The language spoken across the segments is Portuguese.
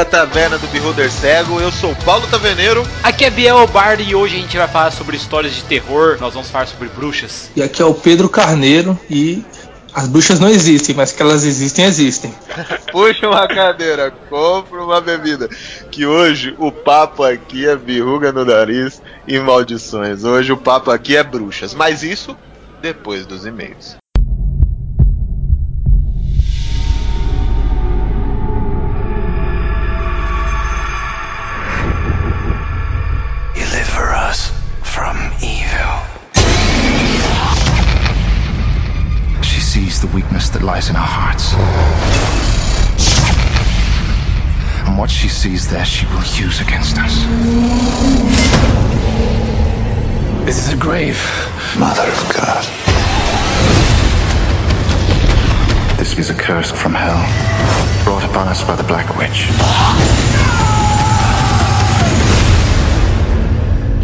À Taverna do Beholder Cego. Eu sou Paulo Taverneiro. Aqui é Biel Bardo e hoje a gente vai falar sobre histórias de terror. Nós vamos falar sobre bruxas. E aqui é o Pedro Carneiro e as bruxas não existem, mas que elas existem, existem. Puxa uma cadeira, compra uma bebida. Que hoje o papo aqui é verruga no nariz e maldições. Hoje o papo aqui é bruxas. Mas isso depois dos e-mails. Sees the weakness that lies in our hearts. And what she sees there, she will use against us. This is a grave. Mother of God. This is a curse from hell, brought upon us by the Black Witch.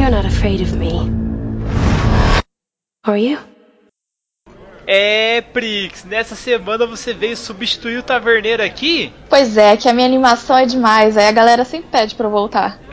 You're not afraid of me. Are you? É, Prix, nessa semana você veio substituir o Taverneiro aqui? Pois é, que a minha animação é demais, aí a galera sempre pede pra eu voltar.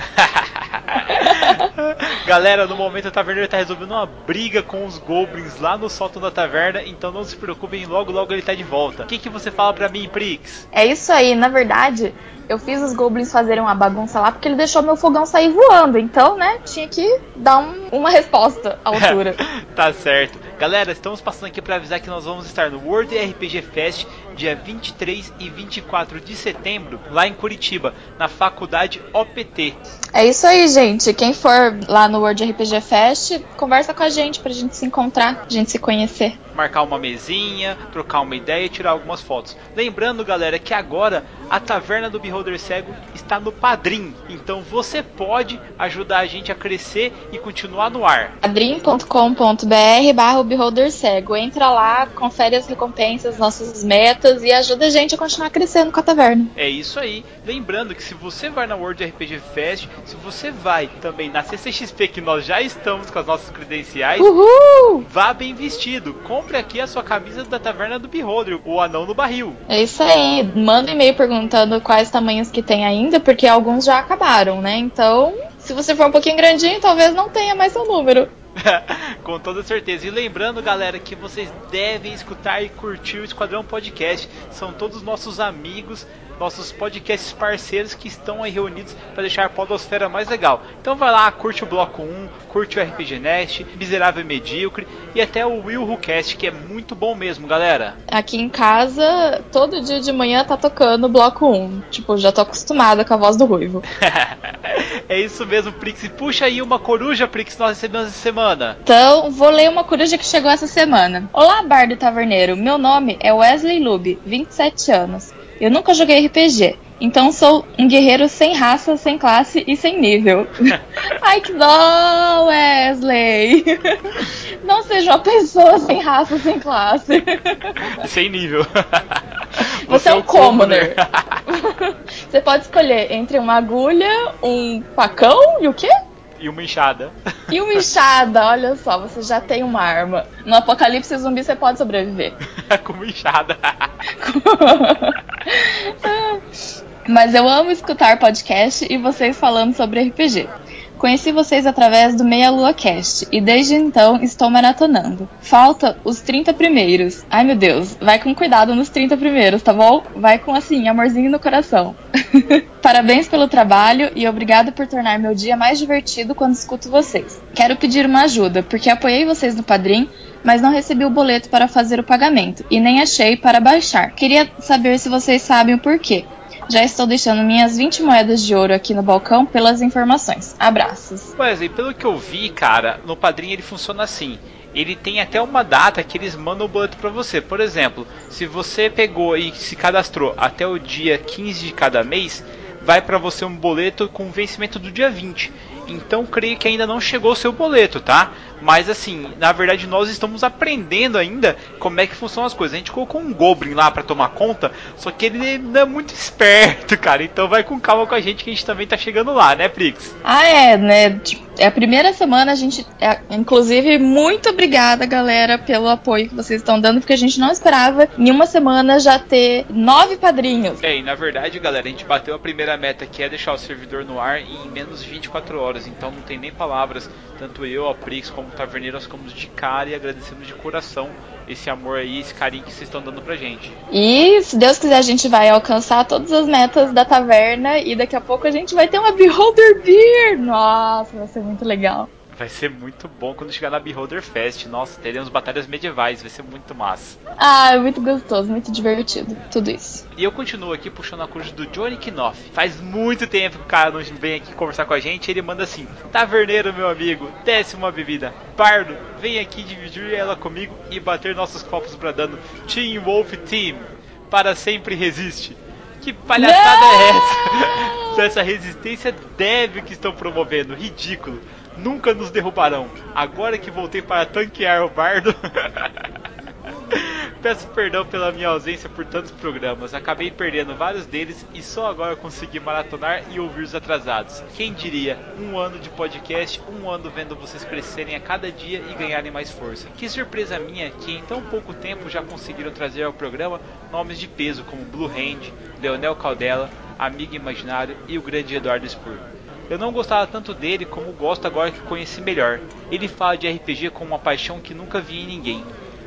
Galera, no momento o Taverneiro tá resolvendo uma briga com os Goblins lá no sótão da taverna, então não se preocupem, logo logo ele tá de volta. O que, que você fala pra mim, Prix? É isso aí, na verdade, eu fiz os goblins fazerem uma bagunça lá porque ele deixou meu fogão sair voando, então, né, tinha que dar um- uma resposta à altura. tá certo. Galera, estamos passando aqui para avisar que nós vamos estar no World RPG Fest dia 23 e 24 de setembro, lá em Curitiba, na faculdade OPT. É isso aí, gente. Quem for lá no World RPG Fest, conversa com a gente pra gente se encontrar, a gente se conhecer. Marcar uma mesinha, trocar uma ideia e tirar algumas fotos. Lembrando, galera, que agora a Taverna do Beholder Cego está no Padrim. Então você pode ajudar a gente a crescer e continuar no ar. padrim.com.br barra Beholder Cego. Entra lá, confere as recompensas, nossas metas e ajuda a gente a continuar crescendo com a taverna. É isso aí. Lembrando que se você vai na World RPG Fest, se você vai também na CCXP, que nós já estamos com as nossas credenciais, Uhul! vá bem vestido. Compre aqui a sua camisa da Taverna do Beholder, o anão no barril. É isso aí. Manda um e-mail perguntando quais tamanhos que tem ainda, porque alguns já acabaram, né? Então, se você for um pouquinho grandinho, talvez não tenha mais seu número. Com toda certeza. E lembrando, galera, que vocês devem escutar e curtir o Esquadrão Podcast. São todos nossos amigos, nossos podcasts parceiros que estão aí reunidos para deixar a podosfera mais legal. Então vai lá, curte o Bloco 1, curte o RPG Nest, Miserável e Medíocre e até o Will Who Cast, que é muito bom mesmo, galera. Aqui em casa, todo dia de manhã tá tocando o bloco 1. Tipo, já tô acostumada com a voz do Ruivo. é isso mesmo, Prix. Puxa aí uma coruja, Prix, nós recebemos essa semana. Então, vou ler uma coruja que chegou essa semana. Olá, Bardo Taverneiro. Meu nome é Wesley Lube, 27 anos. Eu nunca joguei RPG, então sou um guerreiro sem raça, sem classe e sem nível. Ai, que dó, Wesley! Não seja uma pessoa sem raça, sem classe. Sem nível. Você é um commoner. Você pode escolher entre uma agulha, um facão e o quê? e uma enxada. E uma enxada, olha só, você já tem uma arma. No apocalipse zumbi você pode sobreviver. Com uma enxada. Mas eu amo escutar podcast e vocês falando sobre RPG. Conheci vocês através do Meia Lua Cast e desde então estou maratonando. Falta os 30 primeiros. Ai meu Deus, vai com cuidado nos 30 primeiros, tá bom? Vai com assim, amorzinho no coração. Parabéns pelo trabalho e obrigado por tornar meu dia mais divertido quando escuto vocês. Quero pedir uma ajuda, porque apoiei vocês no Padrim, mas não recebi o boleto para fazer o pagamento e nem achei para baixar. Queria saber se vocês sabem o porquê. Já estou deixando minhas 20 moedas de ouro aqui no balcão pelas informações. Abraços. Wesley, pelo que eu vi, cara, no padrinho ele funciona assim. Ele tem até uma data que eles mandam o boleto para você. Por exemplo, se você pegou e se cadastrou até o dia 15 de cada mês, vai para você um boleto com vencimento do dia 20. Então creio que ainda não chegou o seu boleto, tá? Mas assim, na verdade nós estamos aprendendo ainda como é que funcionam as coisas. A gente colocou um Goblin lá para tomar conta, só que ele não é muito esperto, cara. Então vai com calma com a gente que a gente também tá chegando lá, né, Prix? Ah, é, né? É a primeira semana, a gente. É, inclusive, muito obrigada, galera, pelo apoio que vocês estão dando, porque a gente não esperava em uma semana já ter nove padrinhos. É, e na verdade, galera, a gente bateu a primeira meta que é deixar o servidor no ar em menos de 24 horas, então não tem nem palavras. Tanto eu, a Prix, como o Taverneiro, nós ficamos de cara e agradecemos de coração esse amor aí, esse carinho que vocês estão dando pra gente. E se Deus quiser, a gente vai alcançar todas as metas da taverna e daqui a pouco a gente vai ter uma Beholder Beer. Nossa, vai ser muito legal. Vai ser muito bom quando chegar na Beholder Fest. Nossa, teremos batalhas medievais, vai ser muito massa. Ah, é muito gostoso, muito divertido, tudo isso. E eu continuo aqui puxando a cruz do Johnny Knopf. Faz muito tempo que o cara não vem aqui conversar com a gente. Ele manda assim: Taverneiro, meu amigo, desce uma bebida. Bardo, vem aqui dividir ela comigo e bater nossos copos bradando Team Wolf Team. Para sempre resiste. Que palhaçada Não! é essa? Dessa resistência débil que estão promovendo. Ridículo. Nunca nos derrubarão. Agora que voltei para tanquear o bardo. Peço perdão pela minha ausência por tantos programas. Acabei perdendo vários deles e só agora consegui maratonar e ouvir os atrasados. Quem diria? Um ano de podcast, um ano vendo vocês crescerem a cada dia e ganharem mais força. Que surpresa minha que em tão pouco tempo já conseguiram trazer ao programa nomes de peso como Blue Hand, Leonel Caldela, Amigo Imaginário e o grande Eduardo Spur. Eu não gostava tanto dele como gosto agora que conheci melhor. Ele fala de RPG com uma paixão que nunca vi em ninguém.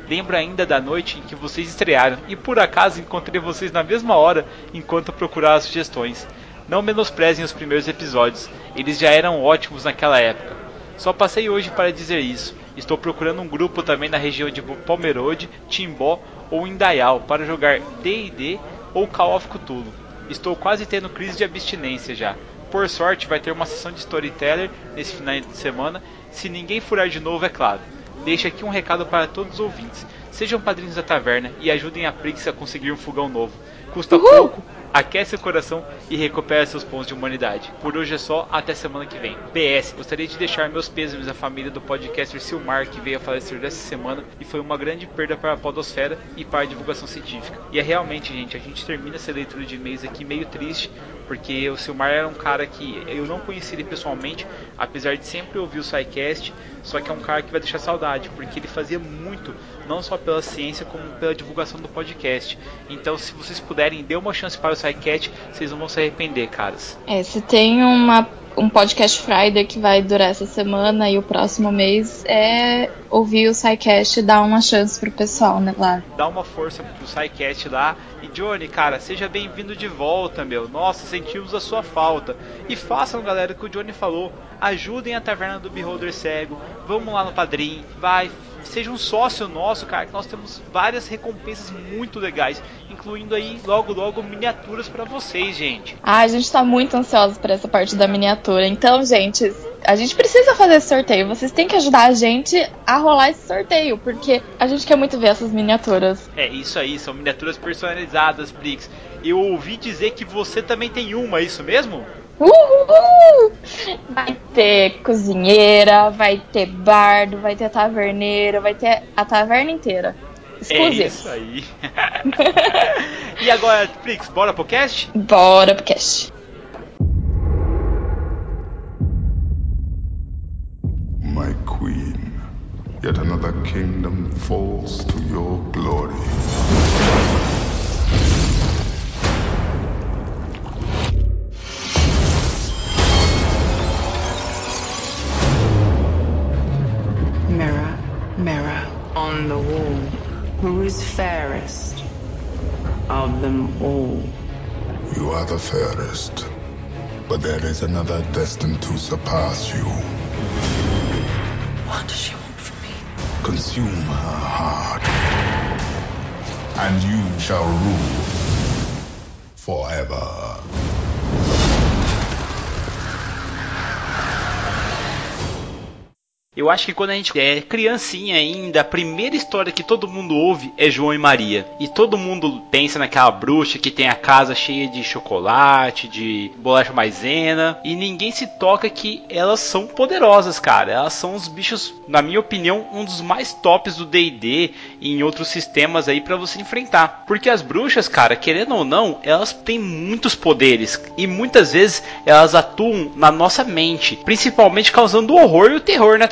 Lembro ainda da noite em que vocês estrearam e por acaso encontrei vocês na mesma hora enquanto procurava sugestões. Não menosprezem os primeiros episódios, eles já eram ótimos naquela época. Só passei hoje para dizer isso. Estou procurando um grupo também na região de Pomerode, Timbó ou Indaial para jogar D&D ou Call of Cthulhu. Estou quase tendo crise de abstinência já. Por sorte, vai ter uma sessão de storyteller nesse final de semana, se ninguém furar de novo, é claro. Deixo aqui um recado para todos os ouvintes. Sejam padrinhos da taverna e ajudem a Prix a conseguir um fogão novo. Custa Uhul! pouco, aquece o coração e recupera seus pontos de humanidade. Por hoje é só, até semana que vem. PS, gostaria de deixar meus pêsames à família do podcaster Silmar, que veio a falecer dessa semana e foi uma grande perda para a podosfera e para a divulgação científica. E é realmente, gente, a gente termina essa leitura de e-mails aqui meio triste, porque o Silmar era um cara que eu não conheci ele pessoalmente, apesar de sempre ouvir o SciCast, só que é um cara que vai deixar saudade, porque ele fazia muito, não só pela ciência, como pela divulgação do podcast. Então, se vocês puderem, dê uma chance para o SciCast, vocês não vão se arrepender, caras. É, se tem uma, um podcast Friday que vai durar essa semana e o próximo mês, é ouvir o SciCast e dar uma chance pro pessoal, né, lá. Dá uma força pro SciCast lá. E Johnny, cara, seja bem-vindo de volta, meu. Nossa, sentimos a sua falta. E façam, galera, o que o Johnny falou. Ajudem a Taverna do Beholder Cego. Vamos lá no Padrim. Vai, seja um sócio nosso, cara, que nós temos várias recompensas muito legais, incluindo aí logo logo miniaturas para vocês, gente. Ah, a gente tá muito ansioso por essa parte da miniatura. Então, gente, a gente precisa fazer esse sorteio. Vocês têm que ajudar a gente a rolar esse sorteio, porque a gente quer muito ver essas miniaturas. É isso aí, são miniaturas personalizadas, Brix. Eu ouvi dizer que você também tem uma, é isso mesmo? Uhul! Vai ter cozinheira, vai ter bardo, vai ter taverneiro, vai ter a taverna inteira. É Exclusivo. isso aí. e agora, Brix, bora pro cast? Bora pro cast. My queen, yet another kingdom falls to your glory. Mirror, mirror on the wall, who is fairest of them all? You are the fairest, but there is another destined to surpass you. What does she want from me? Consume her heart, and you shall rule forever. Eu acho que quando a gente é criancinha ainda, a primeira história que todo mundo ouve é João e Maria. E todo mundo pensa naquela bruxa que tem a casa cheia de chocolate, de bolacha maisena. E ninguém se toca que elas são poderosas, cara. Elas são os bichos, na minha opinião, um dos mais tops do DD e em outros sistemas aí para você enfrentar. Porque as bruxas, cara, querendo ou não, elas têm muitos poderes. E muitas vezes elas atuam na nossa mente. Principalmente causando o horror e o terror, né,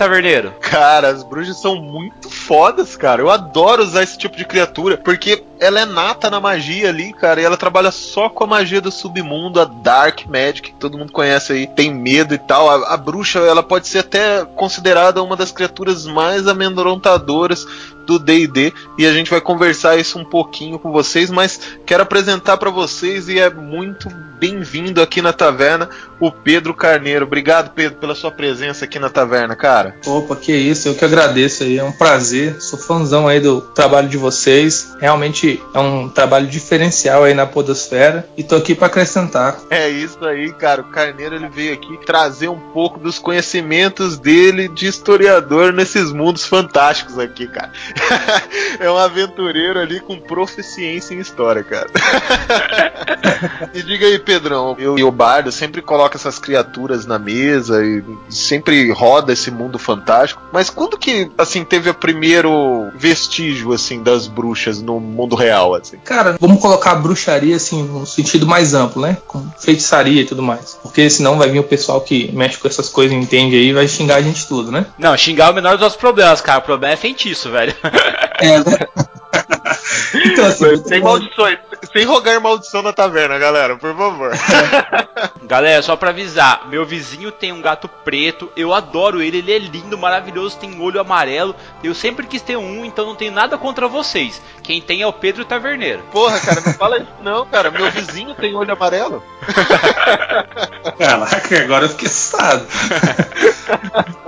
Cara, as bruxas são muito fodas, cara. Eu adoro usar esse tipo de criatura, porque ela é nata na magia ali, cara, e ela trabalha só com a magia do submundo, a Dark Magic, que todo mundo conhece aí, tem medo e tal. A, a bruxa, ela pode ser até considerada uma das criaturas mais amedrontadoras do D&D e a gente vai conversar isso um pouquinho com vocês, mas quero apresentar para vocês e é muito bem-vindo aqui na taverna o Pedro Carneiro. Obrigado, Pedro, pela sua presença aqui na taverna, cara. Opa, que isso, eu que agradeço aí, é um prazer. Sou fãzão aí do trabalho de vocês. Realmente é um trabalho diferencial aí na podosfera e tô aqui para acrescentar. É isso aí, cara. O Carneiro ele veio aqui trazer um pouco dos conhecimentos dele de historiador nesses mundos fantásticos aqui, cara. é um aventureiro ali com proficiência em história, cara. e diga aí, Pedrão, eu e o Bardo sempre coloca essas criaturas na mesa e sempre roda esse mundo fantástico. Mas quando que, assim, teve o primeiro vestígio, assim, das bruxas no mundo real, assim? Cara, vamos colocar a bruxaria, assim, no sentido mais amplo, né? Com feitiçaria e tudo mais. Porque senão vai vir o pessoal que mexe com essas coisas, entende aí, e vai xingar a gente tudo, né? Não, xingar é o menor dos nossos problemas, cara. O problema é feitiço, velho. É, né? então, assim, sem maldições, sem rogar maldição na taverna, galera, por favor. galera, só pra avisar, meu vizinho tem um gato preto, eu adoro ele, ele é lindo, maravilhoso, tem olho amarelo. Eu sempre quis ter um, então não tenho nada contra vocês. Quem tem é o Pedro Taverneiro. Porra, cara, não fala isso não, cara. Meu vizinho tem olho amarelo. Caraca, agora eu fiquei assustado.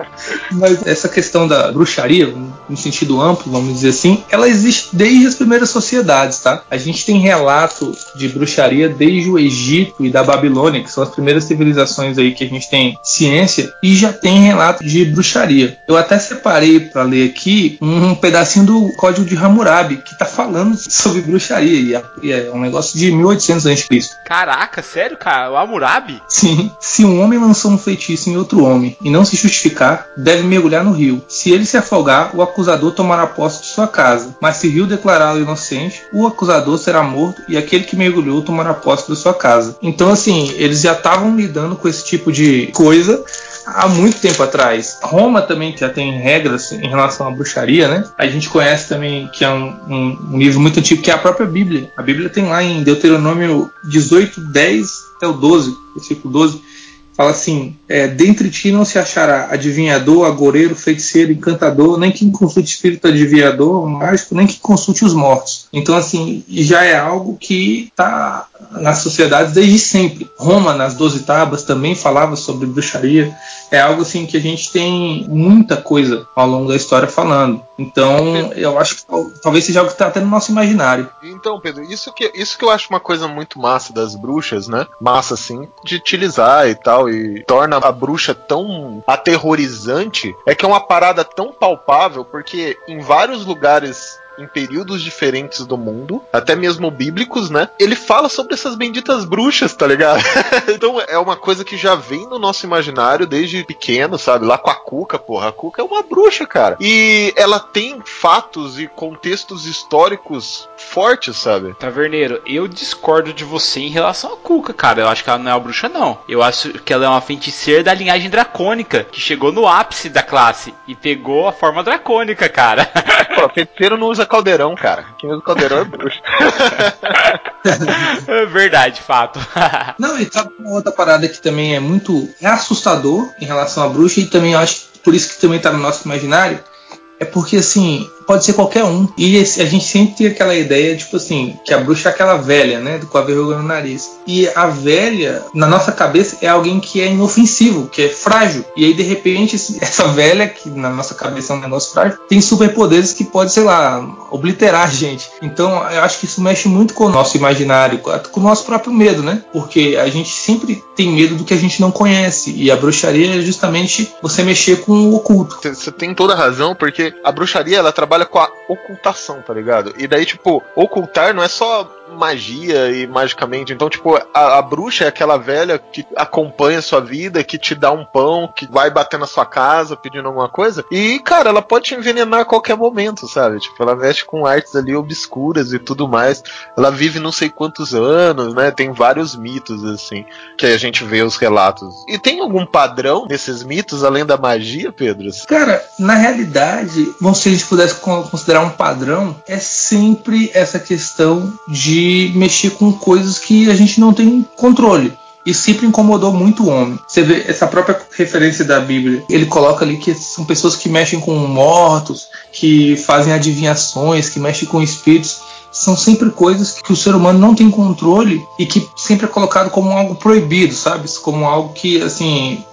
Mas essa questão da bruxaria, no sentido amplo, vamos dizer assim, ela existe desde as primeiras sociedades, tá? A gente tem relato de bruxaria desde o Egito e da Babilônia, que são as primeiras civilizações aí que a gente tem ciência, e já tem relato de bruxaria. Eu até separei para ler aqui um pedacinho do Código de Hammurabi, que tá falando sobre bruxaria, e é um negócio de 1800 a.C. Caraca, sério, cara? O Hammurabi? Sim. Se um homem lançou um feitiço em outro homem e não se justificar, deve mergulhar no rio. Se ele se afogar, o acusador tomará posse de sua casa. Mas se o rio declará-lo inocente, o acusador será morto e aquele que mergulhou tomará posse da sua casa. Então, assim, eles já estavam lidando com esse tipo de coisa há muito tempo atrás. Roma também já tem regras em relação à bruxaria, né? A gente conhece também que é um, um, um livro muito antigo, que é a própria Bíblia. A Bíblia tem lá em Deuteronômio 18, 10 até o 12, versículo 12 fala assim: é, dentre ti não se achará adivinhador, agoreiro, feiticeiro, encantador, nem quem consulte espírito adivinhador, mágico, nem que consulte os mortos. Então, assim, já é algo que está nas sociedades desde sempre. Roma, nas Doze Tabas, também falava sobre bruxaria. É algo assim que a gente tem muita coisa ao longo da história falando. Então, eu acho que talvez seja algo que está até no nosso imaginário. Então, Pedro, isso que, isso que eu acho uma coisa muito massa das bruxas, né? Massa, assim, de utilizar e tal, e torna a bruxa tão aterrorizante, é que é uma parada tão palpável, porque em vários lugares em períodos diferentes do mundo, até mesmo bíblicos, né? Ele fala sobre essas benditas bruxas, tá ligado? então é uma coisa que já vem no nosso imaginário desde pequeno, sabe? Lá com a Cuca, porra. A Cuca é uma bruxa, cara. E ela tem fatos e contextos históricos fortes, sabe? Taverneiro, eu discordo de você em relação a Cuca, cara. Eu acho que ela não é uma bruxa, não. Eu acho que ela é uma feiticeira da linhagem dracônica, que chegou no ápice da classe e pegou a forma dracônica, cara. Pô, feiticeiro não usa caldeirão, cara. Quem usa caldeirão é bruxo. é verdade, fato. Não, e sabe uma outra parada que também é muito é assustador em relação à bruxa, e também eu acho que por isso que também tá no nosso imaginário, é porque assim, pode ser qualquer um. E a gente sempre tem aquela ideia, tipo assim, que a bruxa é aquela velha, né? Com a verruga no nariz. E a velha, na nossa cabeça, é alguém que é inofensivo, que é frágil. E aí, de repente, essa velha, que na nossa cabeça é um negócio frágil, tem superpoderes que pode, sei lá, obliterar a gente. Então, eu acho que isso mexe muito com o nosso imaginário, com o nosso próprio medo, né? Porque a gente sempre tem medo do que a gente não conhece. E a bruxaria é justamente você mexer com o oculto. Você tem toda a razão, porque a bruxaria ela trabalha com a ocultação, tá ligado? E daí, tipo, ocultar não é só magia e magicamente. Então, tipo, a, a, bruxa é aquela velha que acompanha a sua vida, que te dá um pão, que vai bater na sua casa pedindo alguma coisa. E, cara, ela pode te envenenar a qualquer momento, sabe? Tipo, ela mexe com artes ali obscuras e tudo mais. Ela vive não sei quantos anos, né? Tem vários mitos, assim, que a gente vê os relatos. E tem algum padrão nesses mitos, além da magia, Pedro? Cara, na realidade, se a gente pudesse considerar um padrão, é sempre essa questão de de mexer com coisas que a gente não tem controle. E sempre incomodou muito o homem. Você vê essa própria referência da Bíblia. Ele coloca ali que são pessoas que mexem com mortos, que fazem adivinhações, que mexem com espíritos são sempre coisas que o ser humano não tem controle e que sempre é colocado como algo proibido, sabe? Como algo que, assim,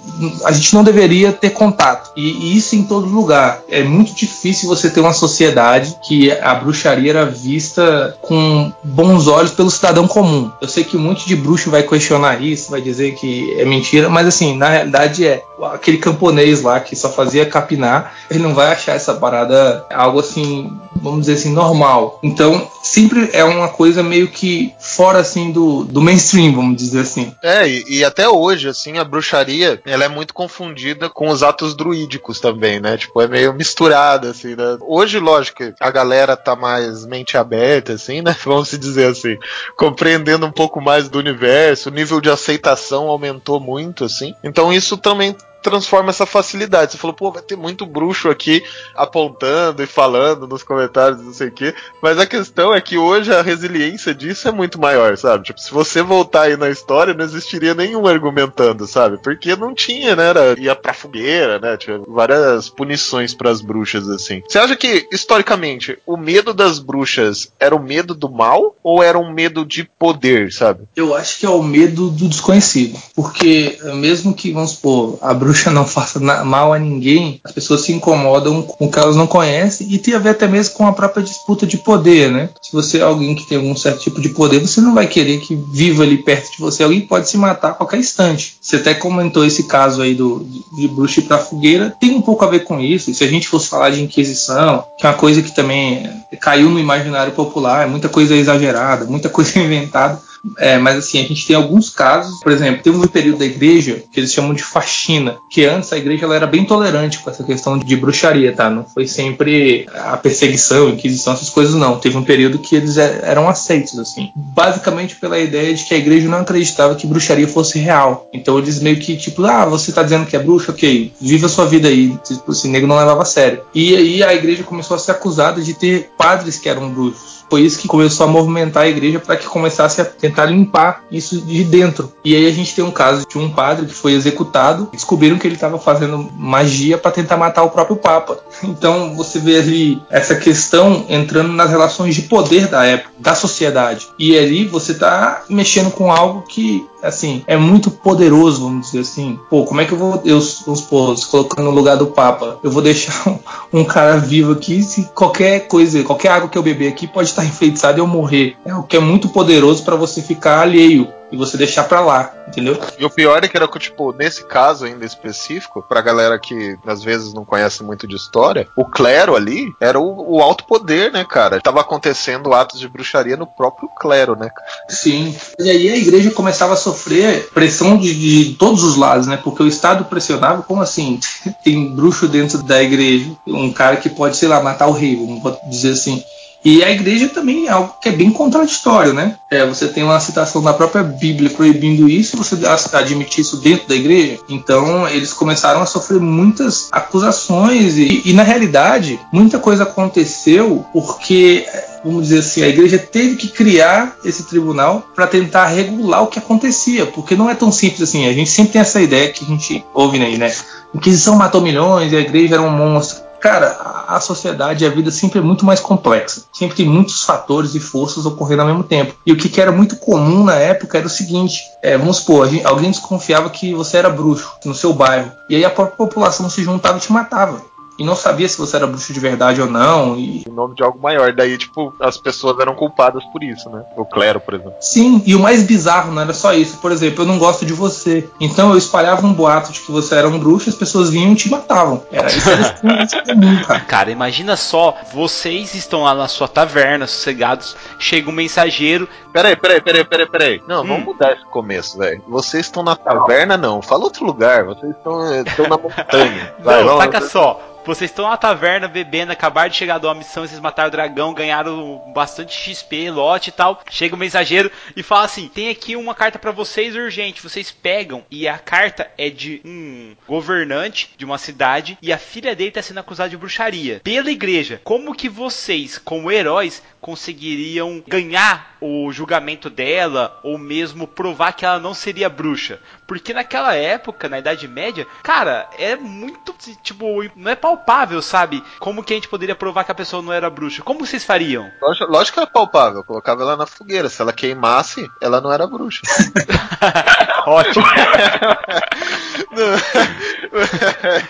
a gente não deveria ter contato. E, e, isso em todo lugar. É muito difícil você ter uma sociedade que a bruxaria era vista com bons olhos pelo cidadão comum. Eu sei que um monte de bruxo vai questionar isso, vai dizer que é mentira, mas assim, na realidade é. Aquele camponês lá que só fazia capinar, ele não vai achar essa parada algo assim, vamos dizer assim, normal. Então, sempre é uma coisa meio que fora assim do, do mainstream, vamos dizer assim. É, e, e até hoje, assim, a bruxaria, ela é muito confundida com os atos druídicos também, né? Tipo, é meio misturada, assim, né? Hoje, lógico, a galera tá mais mente aberta, assim, né? Vamos se dizer assim, compreendendo um pouco mais do universo, o nível de aceitação aumentou muito, assim. Então isso também transforma essa facilidade. Você falou, pô, vai ter muito bruxo aqui apontando e falando nos comentários, não sei o quê. Mas a questão é que hoje a resiliência disso é muito maior, sabe? Tipo, se você voltar aí na história, não existiria nenhum argumentando, sabe? Porque não tinha, né? Era, ia pra fogueira, né? Tinha várias punições para as bruxas, assim. Você acha que, historicamente, o medo das bruxas era o medo do mal ou era um medo de poder, sabe? Eu acho que é o medo do desconhecido. Porque, mesmo que, vamos supor, a bruxa bruxa não faça mal a ninguém, as pessoas se incomodam com o que elas não conhecem e tem a ver até mesmo com a própria disputa de poder, né? Se você é alguém que tem algum certo tipo de poder, você não vai querer que viva ali perto de você. Alguém pode se matar a qualquer instante. Você até comentou esse caso aí do, de bruxa ir pra fogueira, tem um pouco a ver com isso. Se a gente fosse falar de Inquisição, que é uma coisa que também caiu no imaginário popular, muita coisa exagerada, muita coisa inventada é, mas assim, a gente tem alguns casos, por exemplo, teve um período da igreja que eles chamam de faxina, que antes a igreja ela era bem tolerante com essa questão de bruxaria, tá? Não foi sempre a perseguição, inquisição, essas coisas não. Teve um período que eles é, eram aceitos, assim. Basicamente pela ideia de que a igreja não acreditava que bruxaria fosse real. Então eles meio que, tipo, ah, você tá dizendo que é bruxa? Ok, viva a sua vida aí. Tipo, esse negro não levava a sério. E aí a igreja começou a ser acusada de ter padres que eram bruxos foi isso que começou a movimentar a igreja para que começasse a tentar limpar isso de dentro. E aí a gente tem um caso de um padre que foi executado, descobriram que ele estava fazendo magia para tentar matar o próprio papa. Então você vê ali essa questão entrando nas relações de poder da época, da sociedade. E ali você está mexendo com algo que assim, é muito poderoso, vamos dizer assim. Pô, como é que eu vou, eu, supor, se colocando no lugar do Papa, eu vou deixar um, um, cara vivo aqui, se qualquer coisa, qualquer água que eu beber aqui pode estar enfeitiçada e eu morrer. É o que é muito poderoso para você ficar alheio e você deixar pra lá, entendeu? E o pior é que era que, tipo, nesse caso ainda específico, pra galera que às vezes não conhece muito de história, o clero ali era o, o alto poder, né, cara? Tava acontecendo atos de bruxaria no próprio clero, né? Sim. E aí a igreja começava a sofrer pressão de, de todos os lados, né? Porque o Estado pressionava, como assim? Tem bruxo dentro da igreja, um cara que pode, sei lá, matar o rei, vamos dizer assim. E a igreja também é algo que é bem contraditório, né? É, você tem uma citação da própria Bíblia proibindo isso, você admite isso dentro da igreja. Então eles começaram a sofrer muitas acusações e, e na realidade muita coisa aconteceu porque vamos dizer assim, a igreja teve que criar esse tribunal para tentar regular o que acontecia, porque não é tão simples assim. A gente sempre tem essa ideia que a gente ouve aí, né? Inquisição matou milhões a igreja era um monstro. Cara, a, sociedade e a vida sempre é muito mais complexa. Sempre tem muitos fatores e forças ocorrendo ao mesmo tempo. E o que, era muito comum na época era o seguinte: é, vamos supor, alguém desconfiava que você era bruxo no seu bairro. E aí a própria população se juntava e te matava e não sabia se você era bruxo de verdade ou não. E... O nome de algo maior. Daí, tipo, as pessoas eram culpadas por isso, né? O clero, por exemplo. Sim, e o mais bizarro não era só isso. Por exemplo, eu não gosto de você. Então eu espalhava um boato de que você era um bruxo, as pessoas vinham e te matavam. Era isso era comum, cara. Cara, imagina só, vocês estão lá na sua taverna, sossegados, chega um mensageiro. Peraí, peraí, peraí, peraí, peraí. Não, hum. vamos mudar esse começo, velho. Vocês estão na taverna, não. Fala outro lugar. Vocês estão, estão na montanha. Vai, não, vamos, saca só. Vocês estão na taverna bebendo, acabaram de chegar de uma missão, vocês mataram o dragão, ganharam bastante XP, lote e tal. Chega o mensageiro e fala assim: tem aqui uma carta para vocês urgente. Vocês pegam e a carta é de um governante de uma cidade e a filha dele está sendo acusada de bruxaria pela igreja. Como que vocês, como heróis, conseguiriam ganhar o julgamento dela ou mesmo provar que ela não seria bruxa. Porque naquela época, na Idade Média, cara, é muito, tipo, não é palpável, sabe? Como que a gente poderia provar que a pessoa não era bruxa? Como vocês fariam? Lógico, lógico que é palpável, colocava ela na fogueira. Se ela queimasse, ela não era bruxa. Ótimo.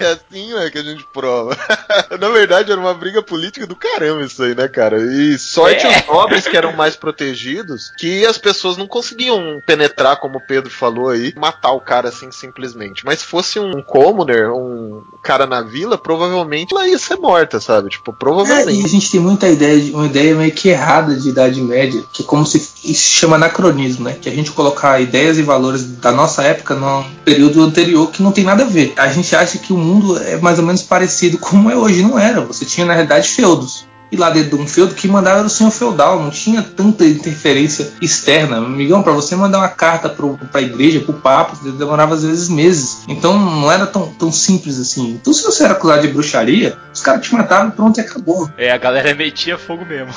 é assim é que a gente prova. Na verdade, era uma briga política do caramba isso aí, né, cara? E sorte é. os nobres que eram mais protegidos, que as pessoas não conseguiam penetrar, como o Pedro falou aí, matar o cara assim simplesmente. Mas se fosse um commoner, um cara na vila, provavelmente ela ia ser morta, sabe? Tipo, provavelmente. É, a gente tem muita ideia, uma ideia meio que errada de Idade Média, que é como se chama anacronismo, né? Que a gente colocar ideias e valores da nossa época num período anterior que não tem nada a ver. A gente acha que o mundo é mais ou menos parecido como é hoje. Não era. Você tinha, na realidade, feudos. E lá dentro de um feudo, que mandava era o senhor feudal, não tinha tanta interferência externa. Amigão, para você mandar uma carta para a igreja, para o Papa, demorava às vezes meses. Então não era tão, tão simples assim. Então se você era acusado de bruxaria, os caras te matavam pronto e acabou. É, a galera metia fogo mesmo.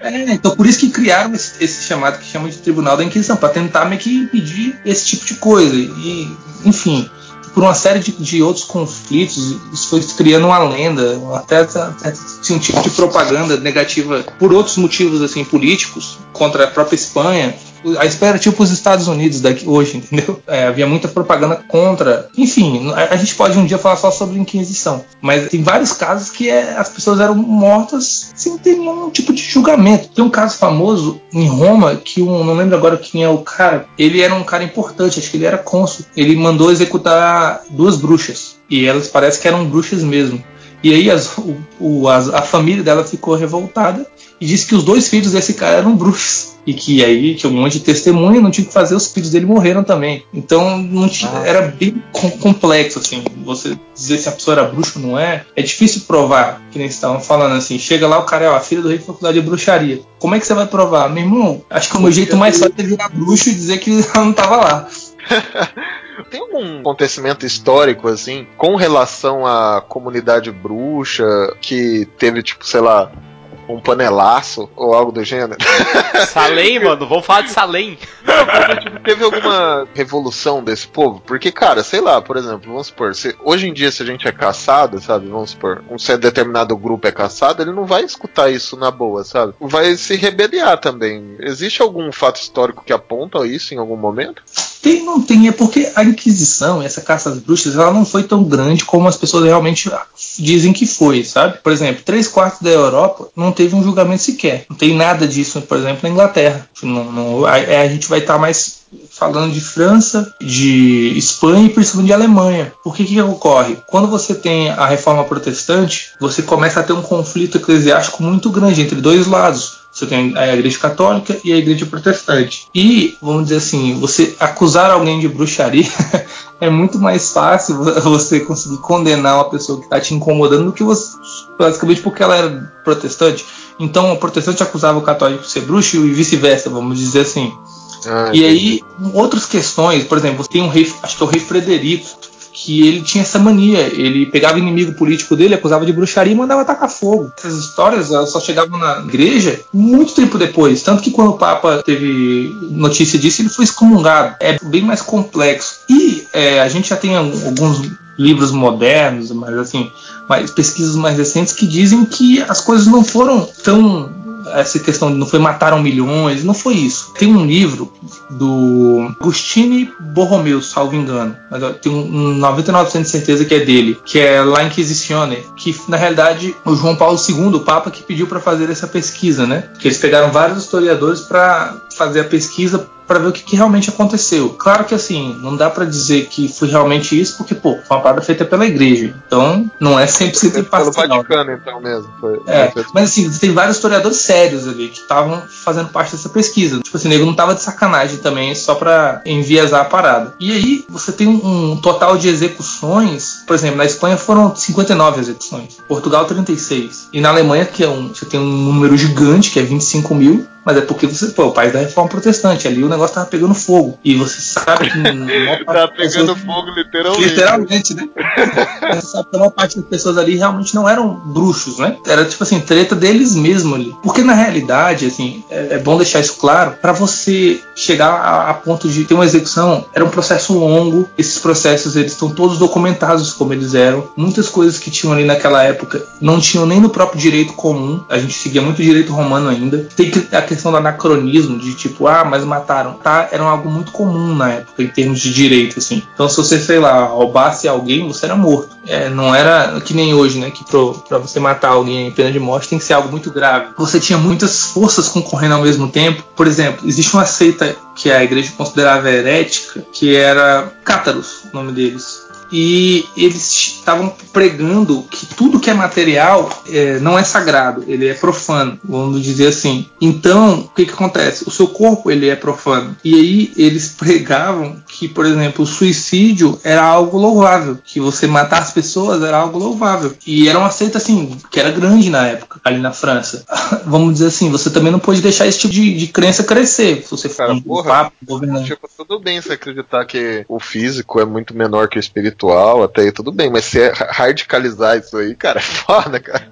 é, então por isso que criaram esse, esse chamado que chama de Tribunal da Inquisição, para tentar meio que impedir esse tipo de coisa. E, enfim, por uma série de, de, outros conflitos, isso foi criando uma lenda, até, até um tipo de propaganda negativa por outros motivos assim políticos contra a própria Espanha a espera tipo os Estados Unidos daqui hoje, entendeu? É, havia muita propaganda contra. Enfim, a, a, gente pode um dia falar só sobre Inquisição, mas tem vários casos que é, as pessoas eram mortas sem ter nenhum tipo de julgamento. Tem um caso famoso em Roma que um, não lembro agora quem é o cara. Ele era um cara importante, acho que ele era cônsul. Ele mandou executar duas bruxas e elas parece que eram bruxas mesmo. E aí as, o, o, as, a família dela ficou revoltada e disse que os dois filhos desse cara eram bruxos e que aí tinha um monte de testemunha, não tinha que fazer, os filhos dele morreram também. Então tinha, ah. era bem complexo, assim, você dizer se a pessoa era bruxa ou não é, é difícil provar, que nem estavam falando assim, chega lá o cara é a filha do rei da faculdade de bruxaria. Como é que você vai provar? Meu irmão, acho que o meu jeito mais fácil é virar bruxo e dizer que ela não estava lá. Tem algum acontecimento histórico, assim, com relação à comunidade bruxa que teve, tipo, sei lá, um panelaço ou algo do gênero. Salem, mano, vamos falar de Salem. Não, tipo, teve alguma revolução desse povo? Porque, cara, sei lá, por exemplo, vamos supor, se, hoje em dia, se a gente é caçado, sabe, vamos supor, um certo determinado grupo é caçado, ele não vai escutar isso na boa, sabe? Vai se rebeliar também. Existe algum fato histórico que aponta isso em algum momento? Tem, não tem, é porque a Inquisição, essa caça às bruxas, ela não foi tão grande como as pessoas realmente dizem que foi, sabe? Por exemplo, três quartos da Europa não teve um julgamento sequer. Não tem nada disso, por exemplo, na Inglaterra. Não, não, a, a gente vai estar tá mais falando de França, de Espanha e principalmente de Alemanha. Por que que ocorre? Quando você tem a reforma protestante, você começa a ter um conflito eclesiástico muito grande entre dois lados. Você tem a igreja católica e a igreja protestante. E, vamos dizer assim, você acusar alguém de bruxaria é muito mais fácil você conseguir condenar uma pessoa que está te incomodando do que você, basicamente porque ela era protestante. Então, o protestante acusava o católico de ser bruxo e vice-versa, vamos dizer assim. Ah, e aí, outras questões, por exemplo, você tem um rei, acho que é o rei Frederico, que ele tinha essa mania. Ele pegava inimigo político dele, acusava de bruxaria e mandava atacar fogo. Essas histórias elas só chegavam na igreja muito tempo depois. Tanto que quando o Papa teve notícia disso, ele foi excomungado. É bem mais complexo. E é, a gente já tem alguns livros modernos, mas assim, mais pesquisas mais recentes que dizem que as coisas não foram tão essa questão de não foi mataram milhões, não foi isso. Tem um livro do Agostini Borromeu, salvo engano, mas eu tenho um 99% de certeza que é dele, que é La Inquisitione, que na realidade o João Paulo II, o Papa, que pediu para fazer essa pesquisa, né? Que eles pegaram vários historiadores para fazer a pesquisa para ver o que, que, realmente aconteceu. Claro que assim, não dá para dizer que foi realmente isso, porque, pô, foi uma parada feita pela igreja. Então, não é 100% imparcial. Pelo Vaticano, então, mesmo. Foi, é, mas assim, tem vários historiadores sérios ali que estavam fazendo parte dessa pesquisa. Tipo assim, o nego não tava de sacanagem também, só para enviesar a parada. E aí, você tem um, um total de execuções, por exemplo, na Espanha foram 59 execuções, Portugal 36. E na Alemanha, que é um, você tem um número gigante, que é 25 mil, mas é porque você, pô, o país da reforma protestante, ali o negócio tava pegando fogo. E você sabe que. tá pegando pessoas, fogo literalmente. Literalmente, né? você sabe que uma parte das pessoas ali realmente não eram bruxos, né? Era tipo assim, treta deles mesmo ali. Porque na realidade, assim, é, é bom deixar isso claro, para você chegar a, a, ponto de ter uma execução, era um processo longo. Esses processos, eles estão todos documentados como eles eram. Muitas coisas que tinham ali naquela época não tinham nem no próprio direito comum. A gente seguia muito direito romano ainda. Tem que a questão do anacronismo, de tipo, ah, mas mataram, tá? Era algo muito comum na época, em termos de direito, assim. Então, se você, sei lá, roubasse alguém, você era morto. É, não era que nem hoje, né? Que pro, pra você matar alguém em pena de morte tem que ser algo muito grave. Você tinha muitas forças concorrendo ao mesmo tempo. Por exemplo, existe uma seita que a igreja considerava herética, que era Cátaros, o nome deles e eles estavam pregando que tudo que é material é, não é sagrado, ele é profano, vamos dizer assim. Então, o que, que acontece? O seu corpo ele é profano. E aí eles pregavam que, por exemplo, o suicídio era algo louvável, que você matar as pessoas era algo louvável. E era uma seita assim, que era grande na época, ali na França. vamos dizer assim, você também não pode deixar esse tipo de, de crença crescer. Se você for um porra, papo. Tipo, tudo bem você acreditar que o físico é muito menor que o espiritual espiritual, até aí tudo bem, mas se é radicalizar isso aí, cara, é foda, cara.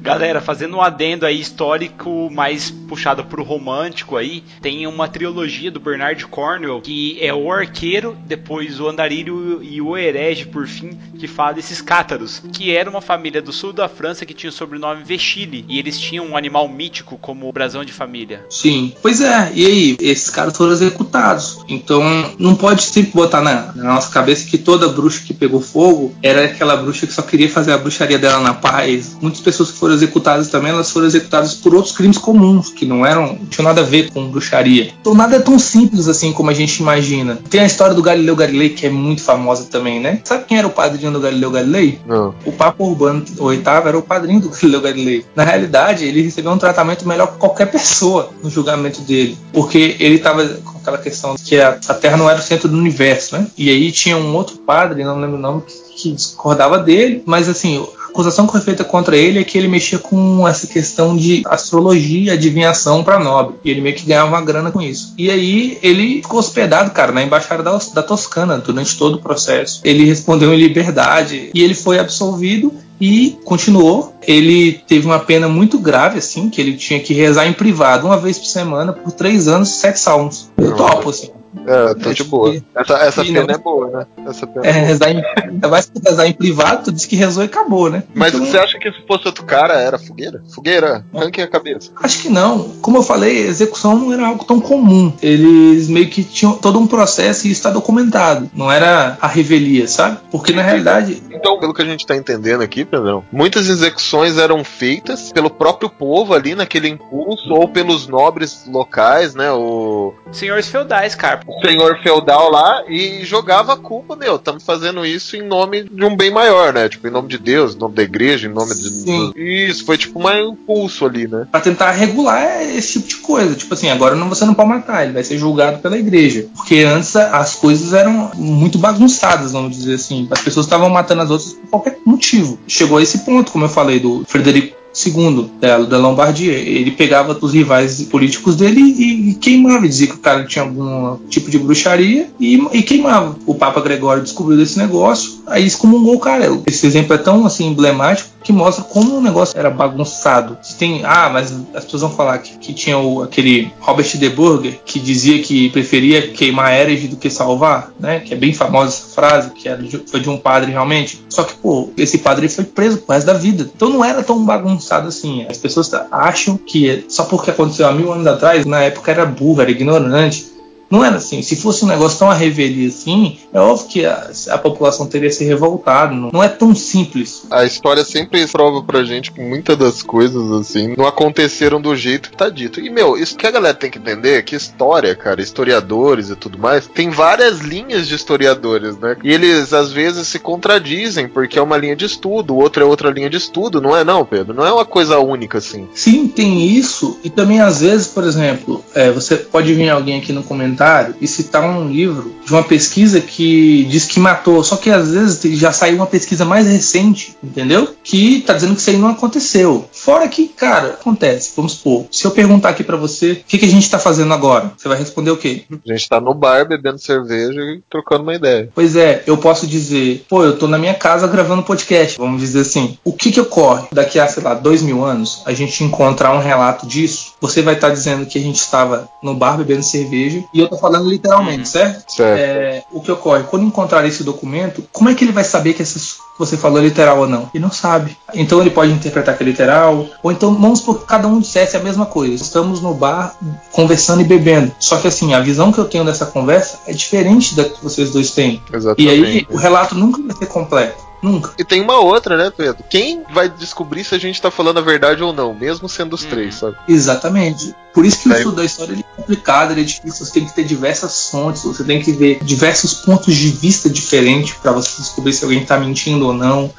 Galera, fazendo um adendo aí histórico mais puxado pro romântico aí, tem uma trilogia do Bernard Cornwell que é o arqueiro, depois o andarilho e o herege por fim, que fala desses cátaros, que era uma família do sul da França que tinha o sobrenome Vechile, e eles tinham um animal mítico como o brasão de família. Sim, pois é, e aí, esses caras foram executados, então não pode sempre botar na, na nossa cabeça que toda bruxa que pegou fogo era aquela bruxa que só queria fazer a bruxaria dela na paz. Muitas pessoas que foram executadas também, elas foram executadas por outros crimes comuns, que não eram, não tinham nada a ver com bruxaria. Então nada é tão simples assim como a gente imagina. Tem a história do Galileu Galilei, que é muito famosa também, né? Sabe quem era o padrinho do Galileu Galilei? Não. O Papa Urbano VIII era o padrinho do Galileu Galilei. Na realidade, ele recebeu um tratamento melhor que qualquer pessoa no julgamento dele, porque ele estava aquela questão que a, Terra não era o centro do universo, né? E aí tinha um outro padre, não lembro o nome, que discordava dele, mas assim, acusação que foi feita contra ele é que ele mexia com essa questão de astrologia, adivinhação para nobre. E ele meio que ganhava uma grana com isso. E aí ele ficou hospedado, cara, na embaixada da, da Toscana durante todo o processo. Ele respondeu em liberdade e ele foi absolvido e continuou. Ele teve uma pena muito grave, assim, que ele tinha que rezar em privado uma vez por semana por três anos, sete salmos. Eu topo, assim. É, tô de boa. Essa, essa pena não, é boa, né? Essa pena é, é rezar em, ainda mais que rezar em privado, tu disse que rezou e acabou, né? Mas então, você acha que se fosse outro cara, era fogueira? Fogueira, arranque a cabeça. Acho que não. Como eu falei, execução não era algo tão comum. Eles meio que tinham todo um processo e está documentado. Não era a revelia, sabe? Porque na realidade. Então, pelo que a gente tá entendendo aqui, Pedrão, muitas execuções eram feitas pelo próprio povo ali naquele impulso ou pelos nobres locais, né? O... Senhores feudais, cara senhor feudal lá e jogava a culpa, meu, estamos fazendo isso em nome de um bem maior, né? Tipo, em nome de Deus, em nome da igreja, em nome Sim. de. Isso, foi tipo um impulso ali, né? Pra tentar regular esse tipo de coisa. Tipo assim, agora não, você não pode matar, ele vai ser julgado pela igreja. Porque antes as coisas eram muito bagunçadas, vamos dizer assim. As pessoas estavam matando as outras por qualquer motivo. Chegou a esse ponto, como eu falei, do Frederico II da, da Lombardia. Ele pegava os rivais políticos dele e, e queimava, dizia que o cara tinha algum tipo de bruxaria e, e queimava. O Papa Gregório descobriu desse negócio, aí excomungou o cara. Esse exemplo é tão assim emblemático que mostra como o negócio era bagunçado. Tem, ah, mas as pessoas vão falar que, que tinha o, aquele Robert de Burger que dizia que preferia queimar herege do que salvar, né? Que é bem famosa essa frase, que era de, foi de um padre realmente. Só que, pô, esse padre foi preso pro resto da vida. Então não era tão bagunçado assim. As pessoas acham que só porque aconteceu há mil anos atrás, na época era burro, era ignorante. Não era assim. Se fosse um negócio tão a revelia assim, é óbvio que a, a, população teria se revoltado. Não, não, é tão simples. A história sempre prova pra gente que muitas das coisas, assim, não aconteceram do jeito que tá dito. E, meu, isso que a galera tem que entender é que história, cara, historiadores e tudo mais, tem várias linhas de historiadores, né? E eles, às vezes, se contradizem, porque é uma linha de estudo, outra é outra linha de estudo, não é não, Pedro? Não é uma coisa única, assim. Sim, tem isso. E também, às vezes, por exemplo, é, você pode vir alguém aqui no comentário comentário e citar um livro de uma pesquisa que diz que matou, só que às vezes já saiu uma pesquisa mais recente, entendeu? Que tá dizendo que isso aí não aconteceu. Fora que, cara, acontece. Vamos supor, se eu perguntar aqui para você, o que, que a gente tá fazendo agora? Você vai responder o quê? A gente tá no bar bebendo cerveja e trocando uma ideia. Pois é, eu posso dizer, pô, eu tô na minha casa gravando podcast, vamos dizer assim. O que que ocorre daqui a, sei lá, dois mil anos, a gente encontrar um relato disso? Você vai estar tá dizendo que a gente estava no bar bebendo cerveja e eu eu tô falando literalmente, uhum. certo? certo. É, o que ocorre? Quando encontrar esse documento, como é que ele vai saber que essas você falou literal ou não? Ele não sabe. Então ele pode interpretar que é literal, ou então vamos por cada um dissesse a mesma coisa. Estamos no bar conversando e bebendo. Só que assim, a visão que eu tenho dessa conversa é diferente da que vocês dois têm. Exatamente. E aí o relato nunca vai ser completo. Nunca. E tem uma outra, né, Pedro? Quem vai descobrir se a gente tá falando a verdade ou não, mesmo sendo os hum. três, sabe? Exatamente. Por isso que o estudo da história é complicado, ele é difícil. Você tem que ter diversas fontes, você tem que ver diversos pontos de vista diferentes para você descobrir se alguém tá mentindo ou não.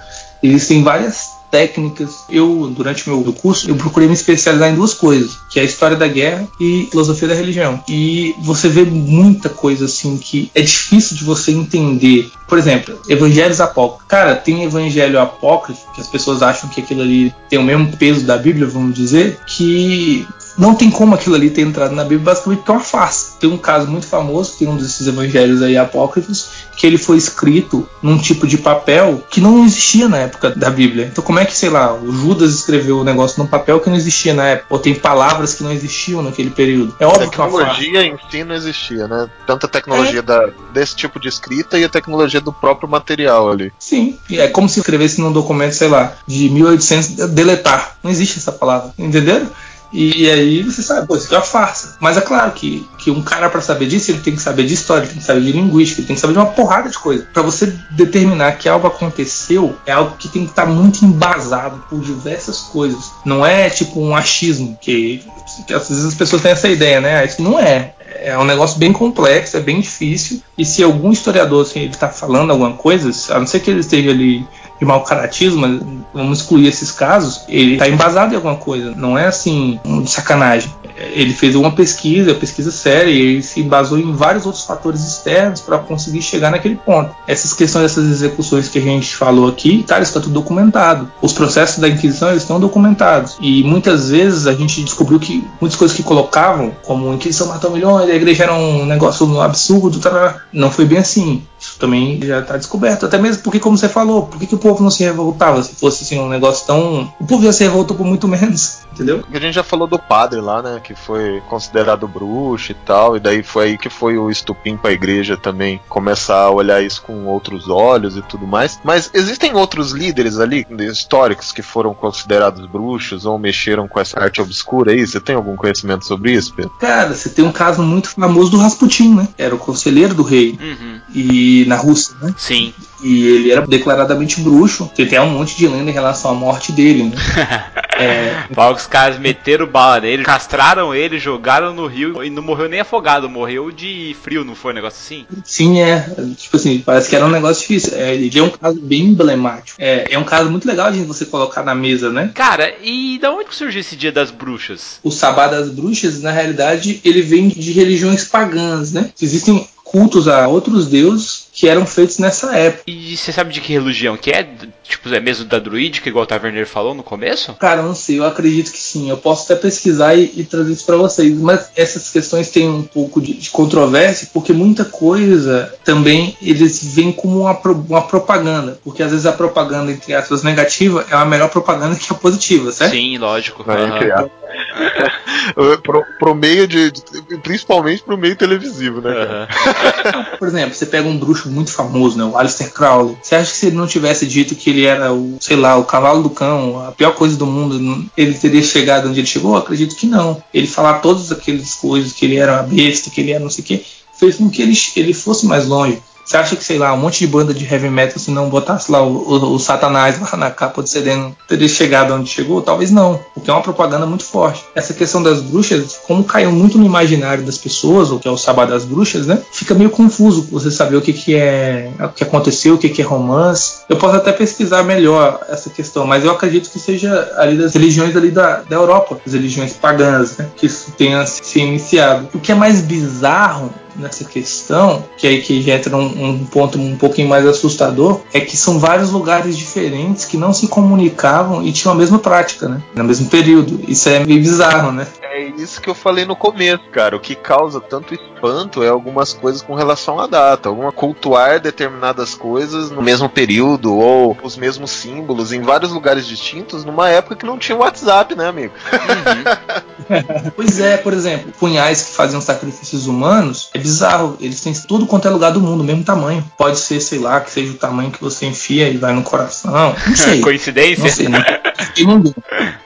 Existem várias técnicas. Eu, durante o meu curso, eu procurei me especializar em duas coisas, que é a história da guerra e filosofia da religião. E você vê muita coisa assim que é difícil de você entender. Por exemplo, evangelhos apócrifos. Cara, tem evangelho apócrifo que as pessoas acham que aquilo ali tem o mesmo peso da Bíblia, vamos dizer, que não tem como aquilo ali ter entrado na Bíblia, basicamente porque é uma farsa. Tem um caso muito famoso, tem um desses evangelhos aí apócrifos, que ele foi escrito num tipo de papel que não existia na época da Bíblia. Então, como é que, sei lá, o Judas escreveu o negócio num papel que não existia na época? Ou tem palavras que não existiam naquele período? É óbvio que a tecnologia em si não existia, né? Tanto a tecnologia é. da, desse tipo de escrita e a tecnologia do próprio material ali. Sim, é como se escrevesse num documento, sei lá, de 1800, deletar. Não existe essa palavra, entenderam? E aí você sabe, pô, isso é uma farsa. Mas é claro que, que um cara, para saber disso, ele tem que saber de história, ele tem que saber de linguística, ele tem que saber de uma porrada de coisa. Para você determinar que algo aconteceu, é algo que tem que estar tá muito embasado por diversas coisas. Não é tipo um achismo, que, que às vezes as pessoas têm essa ideia, né? Isso não é. É um negócio bem complexo, é bem difícil. E se algum historiador assim, ele está falando alguma coisa, a não ser que ele esteja ali de mau caratismo, mas vamos excluir esses casos, ele está embasado em alguma coisa. Não é assim, de sacanagem. Ele fez uma pesquisa, pesquisa séria, e ele se embasou em vários outros fatores externos para conseguir chegar naquele ponto. Essas questões dessas execuções que a gente falou aqui, cara, está tudo documentado. Os processos da Inquisição eles estão documentados. E muitas vezes a gente descobriu que muitas coisas que colocavam, como Inquisição matou milhões, a igreja era um negócio absurdo, não foi bem assim. Isso também já está descoberto. Até mesmo porque, como você falou, por que, que o povo não se revoltava? Se fosse assim, um negócio tão. O povo já se revoltou por muito menos, entendeu? A gente já falou do padre lá, né? Que foi considerado bruxo e tal. E daí foi aí que foi o estupim para a igreja também começar a olhar isso com outros olhos e tudo mais. Mas existem outros líderes ali, históricos, que foram considerados bruxos ou mexeram com essa arte obscura aí? Você tem algum conhecimento sobre isso, Pedro? Cara, você tem um caso muito famoso do Rasputin, né? Era o conselheiro do rei. Uhum. E na Rússia, né? Sim. E ele era declaradamente bruxo. Tem até um monte de lenda em relação à morte dele, né? é... Os caras meteram bala nele, castraram ele, jogaram no rio e não morreu nem afogado, morreu de frio, não foi um negócio assim? Sim, é. Tipo assim, parece que era um negócio difícil. É, ele é um caso bem emblemático. É, é um caso muito legal de você colocar na mesa, né? Cara, e da onde surgiu esse dia das bruxas? O Sabá das Bruxas, na realidade, ele vem de religiões pagãs, né? Existem cultos a outros deuses que eram feitos nessa época. E você sabe de que religião que é? Tipo, é mesmo da druídica, igual o Taverneiro falou no começo? Cara, não sei, eu acredito que sim. Eu posso até pesquisar e, e trazer isso para vocês. Mas essas questões têm um pouco de, de, controvérsia, porque muita coisa também eles veem como uma, uma propaganda. Porque às vezes a propaganda, entre aspas, negativa é a melhor propaganda que a positiva, certo? Sim, lógico. Uhum. pro, pro meio de, de, Principalmente pro meio televisivo, né? Uhum. Por exemplo, você pega um bruxo muito famoso, né? O Alistair Crowley. Você acha que se ele não tivesse dito que ele era o, sei lá, o cavalo do cão, a pior coisa do mundo, ele teria chegado onde ele chegou? Eu acredito que não. Ele falar todas aquelas coisas, que ele era uma besta, que ele era não sei o quê, fez com que ele, ele fosse mais longe. Você acha que, sei lá, um monte de banda de heavy metal, se não botasse lá o, o, o Satanás lá na capa do CD, não teria chegado onde chegou? Talvez não, porque é uma propaganda muito forte. Essa questão das bruxas, como caiu muito no imaginário das pessoas, o que é o Sabá das Bruxas, né? Fica meio confuso você saber o que, que é o que aconteceu, o que, que é romance. Eu posso até pesquisar melhor essa questão, mas eu acredito que seja ali das religiões ali da, da Europa, as religiões pagãs, né? Que isso tenha se iniciado. O que é mais bizarro nessa questão, que aí que já entra um, um, ponto um pouquinho mais assustador, é que são vários lugares diferentes que não se comunicavam e tinham a mesma prática, né? No mesmo período. Isso é meio bizarro, né? É isso que eu falei no começo, cara. O que causa tanto espanto é algumas coisas com relação à data. Alguma cultuar determinadas coisas no mesmo período ou os mesmos símbolos em vários lugares distintos numa época que não tinha WhatsApp, né, amigo? Uhum. pois é, por exemplo, punhais que faziam sacrifícios humanos é bizarro. Eles têm tudo quanto é lugar do mundo, mesmo tamanho. Pode ser, sei lá, que seja o tamanho que você enfia e vai no coração. Não sei. Coincidência? Não sei, nunca sacrifiquei ninguém.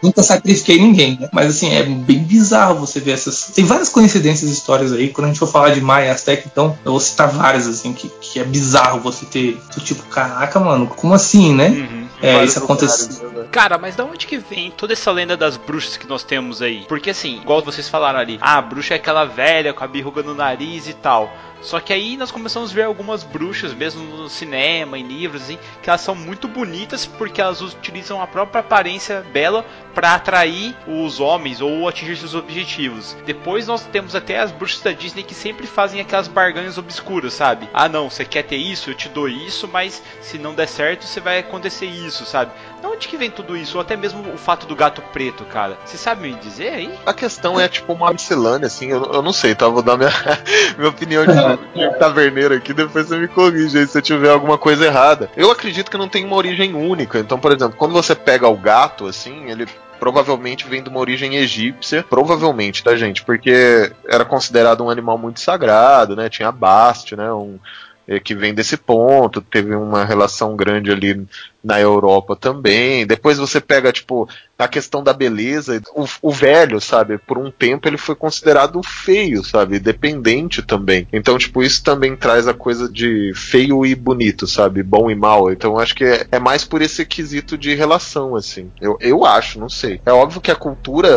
Nunca sacrifiquei ninguém, né? Mas assim, é bem bizarro você ver essas. Tem várias coincidências histórias aí. Quando a gente for falar de Maia Azteca, então, eu vou citar várias, assim, que, que é bizarro você ter. Tipo, caraca, mano, como assim, né? Uhum. É, isso aconteceu. Cara, mas da onde que vem toda essa lenda das bruxas que nós temos aí? Porque assim, igual vocês falaram ali, ah, a bruxa é aquela velha com a birruga no nariz e tal. Só que aí nós começamos a ver algumas bruxas, mesmo no cinema, em livros, assim, que elas são muito bonitas porque elas utilizam a própria aparência bela para atrair os homens ou atingir seus objetivos. Depois nós temos até as bruxas da Disney que sempre fazem aquelas barganhas obscuras, sabe? Ah, não, você quer ter isso, eu te dou isso, mas se não der certo, você vai acontecer isso, sabe? De onde que vem tudo isso? Ou até mesmo o fato do gato preto, cara? Você sabe me dizer aí? A questão é tipo uma miscelânea, assim, eu, eu não sei, tá? Vou dar minha, minha opinião de de taverneiro aqui, depois você me corrige aí se eu tiver alguma coisa errada. Eu acredito que não tem uma origem única. Então, por exemplo, quando você pega o gato, assim, ele provavelmente vem de uma origem egípcia, provavelmente, tá, gente? Porque era considerado um animal muito sagrado, né? Tinha baste, né? Um, eh, que vem desse ponto, teve uma relação grande ali na Europa também. Depois você pega, tipo, a questão da beleza. O, o, velho, sabe, por um tempo ele foi considerado feio, sabe, dependente também. Então, tipo, isso também traz a coisa de feio e bonito, sabe, bom e mal. Então, acho que é, é mais por esse quesito de relação, assim. Eu, eu acho, não sei. É óbvio que a cultura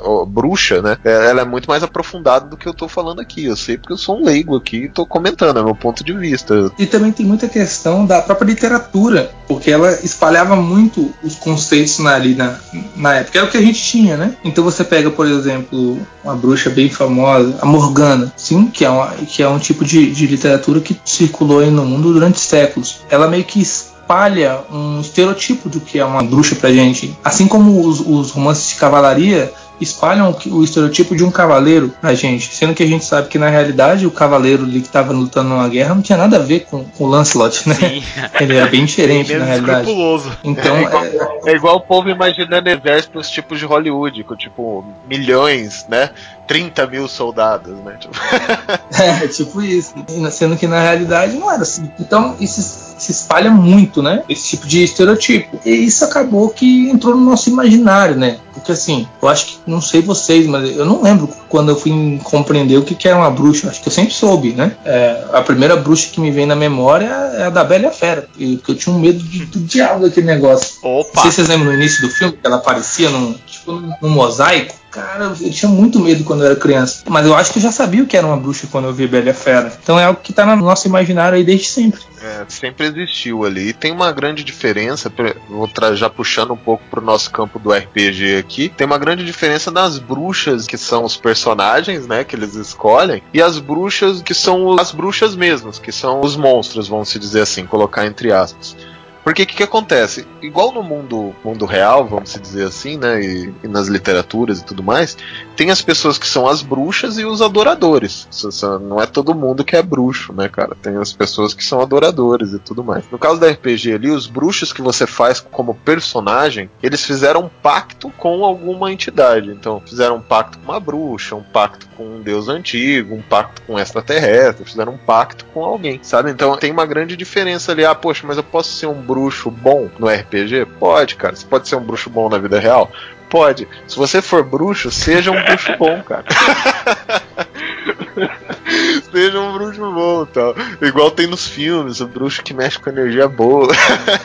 ó, bruxa, né, é, ela é muito mais aprofundada do que eu tô falando aqui. Eu sei porque eu sou um leigo aqui e tô comentando, é meu ponto de vista. E também tem muita questão da própria literatura, porque ela espalhava muito os conceitos na, ali na, na época. Era o que a gente tinha, né? Então você pega, por exemplo, uma bruxa bem famosa, a Morgana, sim, que é, uma, que é um tipo de, de literatura que circulou no mundo durante séculos. Ela meio que espalha um estereotipo do que é uma bruxa pra gente. Assim como os, os romances de cavalaria espalham o estereotipo de um cavaleiro pra gente, sendo que a gente sabe que na realidade o cavaleiro ali que estava lutando numa guerra não tinha nada a ver com, com o Lancelot, né? Sim. Ele era bem diferente na realidade. Então é igual, é... é igual, o povo imaginando exércitos tipos de Hollywood, com tipo milhões, né? 30 mil soldados, né? Tipo... é, tipo isso. Sendo que na realidade não era assim. Então, isso se espalha muito, né? Esse tipo de estereotipo. E isso acabou que entrou no nosso imaginário, né? Porque assim, eu acho que, não sei vocês, mas eu não lembro quando eu fui compreender o que, que era uma bruxa. Acho que eu sempre soube, né? É, a primeira bruxa que me vem na memória é a da Bela e Fera. Porque eu tinha um medo de, do diabo daquele negócio. Opa! Não sei se vocês lembram no início do filme que ela aparecia num, tipo, num mosaico. Cara, eu tinha muito medo quando eu era criança. Mas eu acho que eu já sabia o que era uma bruxa quando eu vi Bela Fera. Então é algo que tá no nosso imaginário aí desde sempre. É, sempre existiu ali. E tem uma grande diferença, vou já puxando um pouco pro nosso campo do RPG aqui, tem uma grande diferença das bruxas, que são os personagens, né, que eles escolhem, e as bruxas que são as bruxas mesmas, que são os monstros, vamos se dizer assim, colocar entre aspas. Porque o que, que acontece? Igual no mundo, mundo real, vamos dizer assim, né? E, e nas literaturas e tudo mais, tem as pessoas que são as bruxas e os adoradores. Não é todo mundo que é bruxo, né, cara? Tem as pessoas que são adoradores e tudo mais. No caso da RPG ali, os bruxos que você faz como personagem, eles fizeram um pacto com alguma entidade. Então, fizeram um pacto com uma bruxa, um pacto com um deus antigo, um pacto com um extraterrestre, fizeram um pacto com alguém, sabe? Então tem uma grande diferença ali. Ah, poxa, mas eu posso ser um bruxo bom no RPG? Pode, cara. Você pode ser um bruxo bom na vida real? Pode. Se você for bruxo, seja um bruxo bom, cara. seja um bruxo bom, tal. Igual tem nos filmes, o bruxo que mexe com energia boa.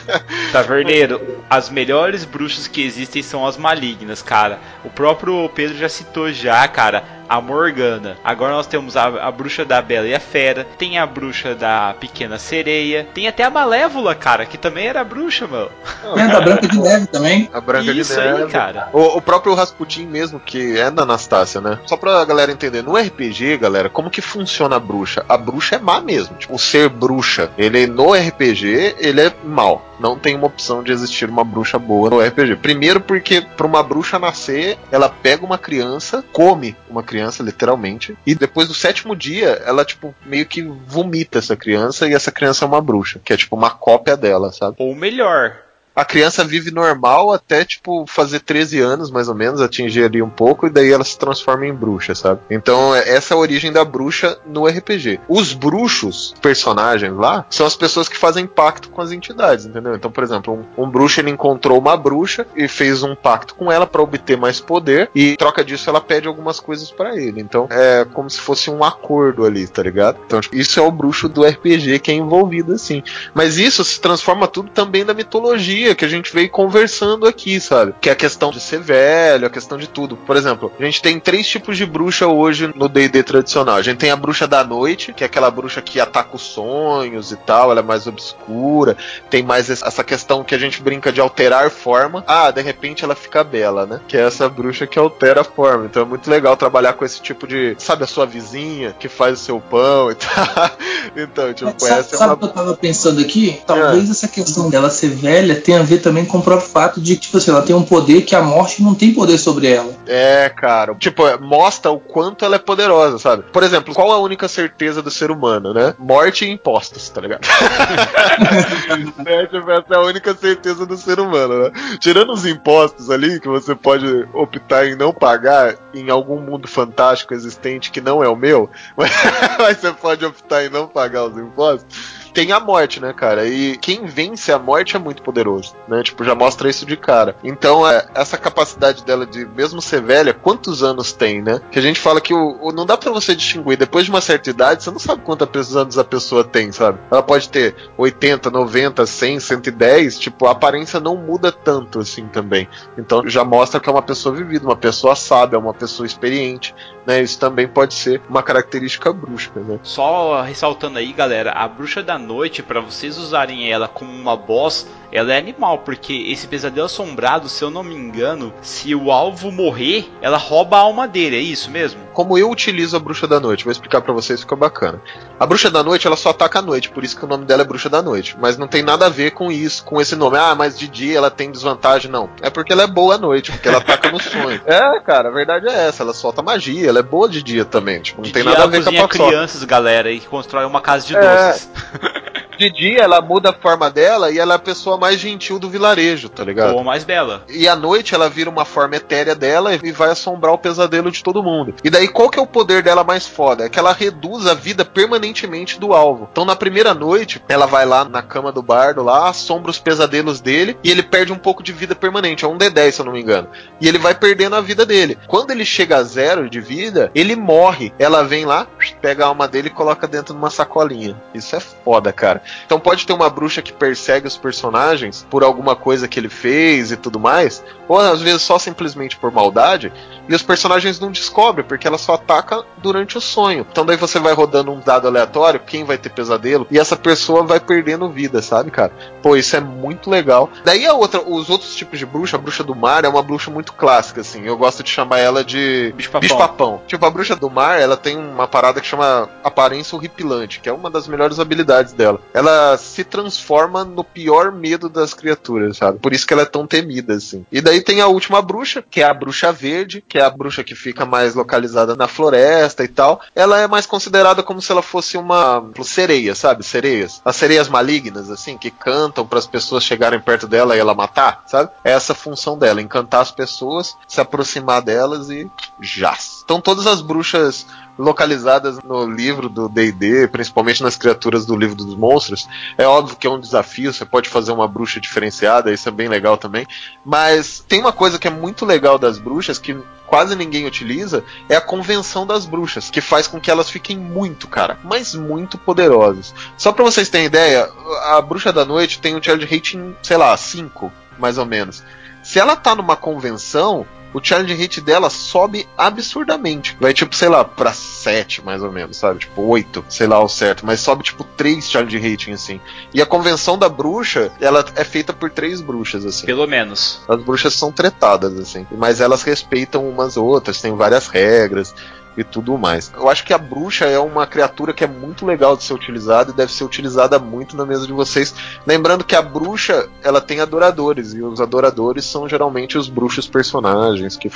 Taverneiro, as melhores bruxas que existem são as malignas, cara. O próprio Pedro já citou já, cara, a Morgana. Agora nós temos a, a bruxa da Bela e a Fera, tem a bruxa da Pequena Sereia, tem até a Malévola, cara, que também era bruxa, mano. É, da Branca de Neve também. A Branca Isso de aí, Neve. cara. O, o próprio Rasputin mesmo, que é da Anastácia, né? Só pra galera entender, no RPG, galera, como que funciona a bruxa? A bruxa é má mesmo. Tipo, o ser bruxa, ele no RPG, ele é mal. Não tem uma opção de existir uma bruxa boa no RPG. Primeiro porque pra uma bruxa nascer, ela pega uma criança, come uma criança, literalmente, e depois do sétimo dia, ela, tipo, meio que vomita essa criança e essa criança é uma bruxa, que é tipo uma cópia dela, sabe? Ou melhor, A criança vive normal até, tipo, fazer 13 anos, mais ou menos, atingir ali um pouco, e daí ela se transforma em bruxa, sabe? Então, é- essa é a origem da bruxa no RPG. Os bruxos, personagens lá, são as pessoas que fazem pacto com as entidades, entendeu? Então, por exemplo, um, um bruxo ele encontrou uma bruxa e fez um pacto com ela para obter mais poder, e em troca disso ela pede algumas coisas para ele. Então, é como se fosse um acordo ali, tá ligado? Então, tipo, isso é o bruxo do RPG que é envolvido assim. Mas isso se transforma tudo também da mitologia que a gente veio conversando aqui, sabe? Que é a questão de ser velho, a questão de tudo. Por exemplo, a gente tem três tipos de bruxa hoje no D&D tradicional. A gente tem a bruxa da noite, que é aquela bruxa que ataca os sonhos e tal, ela é mais obscura. Tem mais es- essa questão que a gente brinca de alterar forma. Ah, de repente ela fica bela, né? Que é essa bruxa que altera a forma. Então é muito legal trabalhar com esse tipo de, sabe, a sua vizinha que faz o seu pão e tal. Então, tipo, Sabe, essa é sabe uma o que eu tava pensando aqui? Talvez essa questão dela ser velha tenha a ver também com o próprio fato de que, tipo assim, ela tem um poder que a morte não tem poder sobre ela. É, cara. Tipo, é, mostra o quanto ela é poderosa, sabe? Por exemplo, qual a única certeza do ser humano, né? Morte e impostos, tá ligado? é, tipo, essa é a única certeza do ser humano, né? Tirando os impostos ali, que você pode optar em não pagar em algum mundo fantástico existente que não é o meu, mas, mas você pode optar em não pagar os impostos. Tem a morte, né, cara? E quem vence a morte é muito poderoso, né? Tipo, já mostra isso de cara. Então, é, essa capacidade dela de, mesmo ser velha, quantos anos tem, né? Que a gente fala que o, o- não dá pra você distinguir. Depois de uma certa idade, você não sabe quantos anos a pessoa tem, sabe? Ela pode ter 80, 90, 100, 110. Tipo, a aparência não muda tanto assim também. Então, já mostra que é uma pessoa vivida, uma pessoa sábia, uma pessoa experiente, né? Isso também pode ser uma característica bruxa, né? Só ressaltando aí, galera, a bruxa da noite, pra vocês usarem ela como uma boss, ela é animal, porque esse pesadelo assombrado, se eu não me engano, se o alvo morrer, ela rouba a alma dele, é isso mesmo? como eu utilizo a bruxa da noite. Vou explicar pra vocês, ficou bacana. A bruxa da noite, ela só ataca à noite, por isso que o nome dela é bruxa da noite. Mas não tem nada a ver com isso, com esse nome. Ah, mas de dia ela tem desvantagem, não. É porque ela é boa à noite, porque ela ataca no sonho. É, cara, a verdade é essa. Ela solta magia, ela é boa de dia também. Tipo, não De tem dia nada a ver com a crianças, galera, e constrói uma casa de É. doces. De dia ela muda a forma dela e ela é a pessoa mais gentil do vilarejo, tá ligado? Ou mais bela. E à noite ela vira uma forma etérea dela e vai assombrar o pesadelo de todo mundo. E daí qual que é o poder dela mais foda? É que ela reduz a vida permanentemente do alvo. Então na primeira noite, ela vai lá na cama do bardo lá, assombra os pesadelos dele e ele perde um pouco de vida permanente. É um D10, se eu não me engano. E ele vai perdendo a vida dele. Quando ele chega a zero de vida, ele morre. Ela vem lá, pega a alma dele e coloca dentro de uma sacolinha. Isso é foda, cara. Então pode ter uma bruxa que persegue os personagens por alguma coisa que ele fez e tudo mais, ou às vezes só simplesmente por maldade, e os personagens não descobrem, porque ela só ataca durante o sonho. Então daí você vai rodando um dado aleatório, quem vai ter pesadelo, e essa pessoa vai perdendo vida, sabe, cara? Pô, isso é muito legal. Daí a outra, os outros tipos de bruxa, a bruxa do mar é uma bruxa muito clássica, assim. Eu gosto de chamar ela de Bicho-papão. bicho-papão. Tipo, a bruxa do mar, ela tem uma parada que chama aparência horripilante, que é uma das melhores habilidades dela. Ela se transforma no pior medo das criaturas, sabe? Por isso que ela é tão temida, assim. E daí tem a última bruxa, que é a bruxa verde, que é a bruxa que fica mais localizada na floresta e tal. Ela é mais considerada como se ela fosse uma sereia, sabe? Sereias. As sereias malignas, assim, que cantam para as pessoas chegarem perto dela e ela matar, sabe? É essa a função dela, encantar as pessoas, se aproximar delas e já. Então todas as bruxas localizadas no livro do D&D, principalmente nas criaturas do livro dos monstros. É óbvio que é um desafio, você pode fazer uma bruxa diferenciada, isso é bem legal também. Mas tem uma coisa que é muito legal das bruxas que quase ninguém utiliza, é a convenção das bruxas, que faz com que elas fiquem muito, cara, mas muito poderosas. Só pra vocês terem ideia, a bruxa da noite tem um challenge rating, sei lá, 5, mais ou menos. Se ela tá numa convenção, o challenge rate dela sobe absurdamente. Vai tipo, sei lá, pra 7 mais ou menos, sabe? Tipo, 8, sei lá o certo, mas sobe tipo 3 challenge rating assim. E a convenção da bruxa, ela é feita por três bruxas assim. Pelo menos. As bruxas são tretadas assim, mas elas respeitam umas outras, tem várias regras e tudo mais. Eu acho que a bruxa é uma criatura que é muito legal de ser utilizada e deve ser utilizada muito na mesa de vocês. Lembrando que a bruxa, ela tem adoradores e os adoradores são geralmente os bruxos personagens que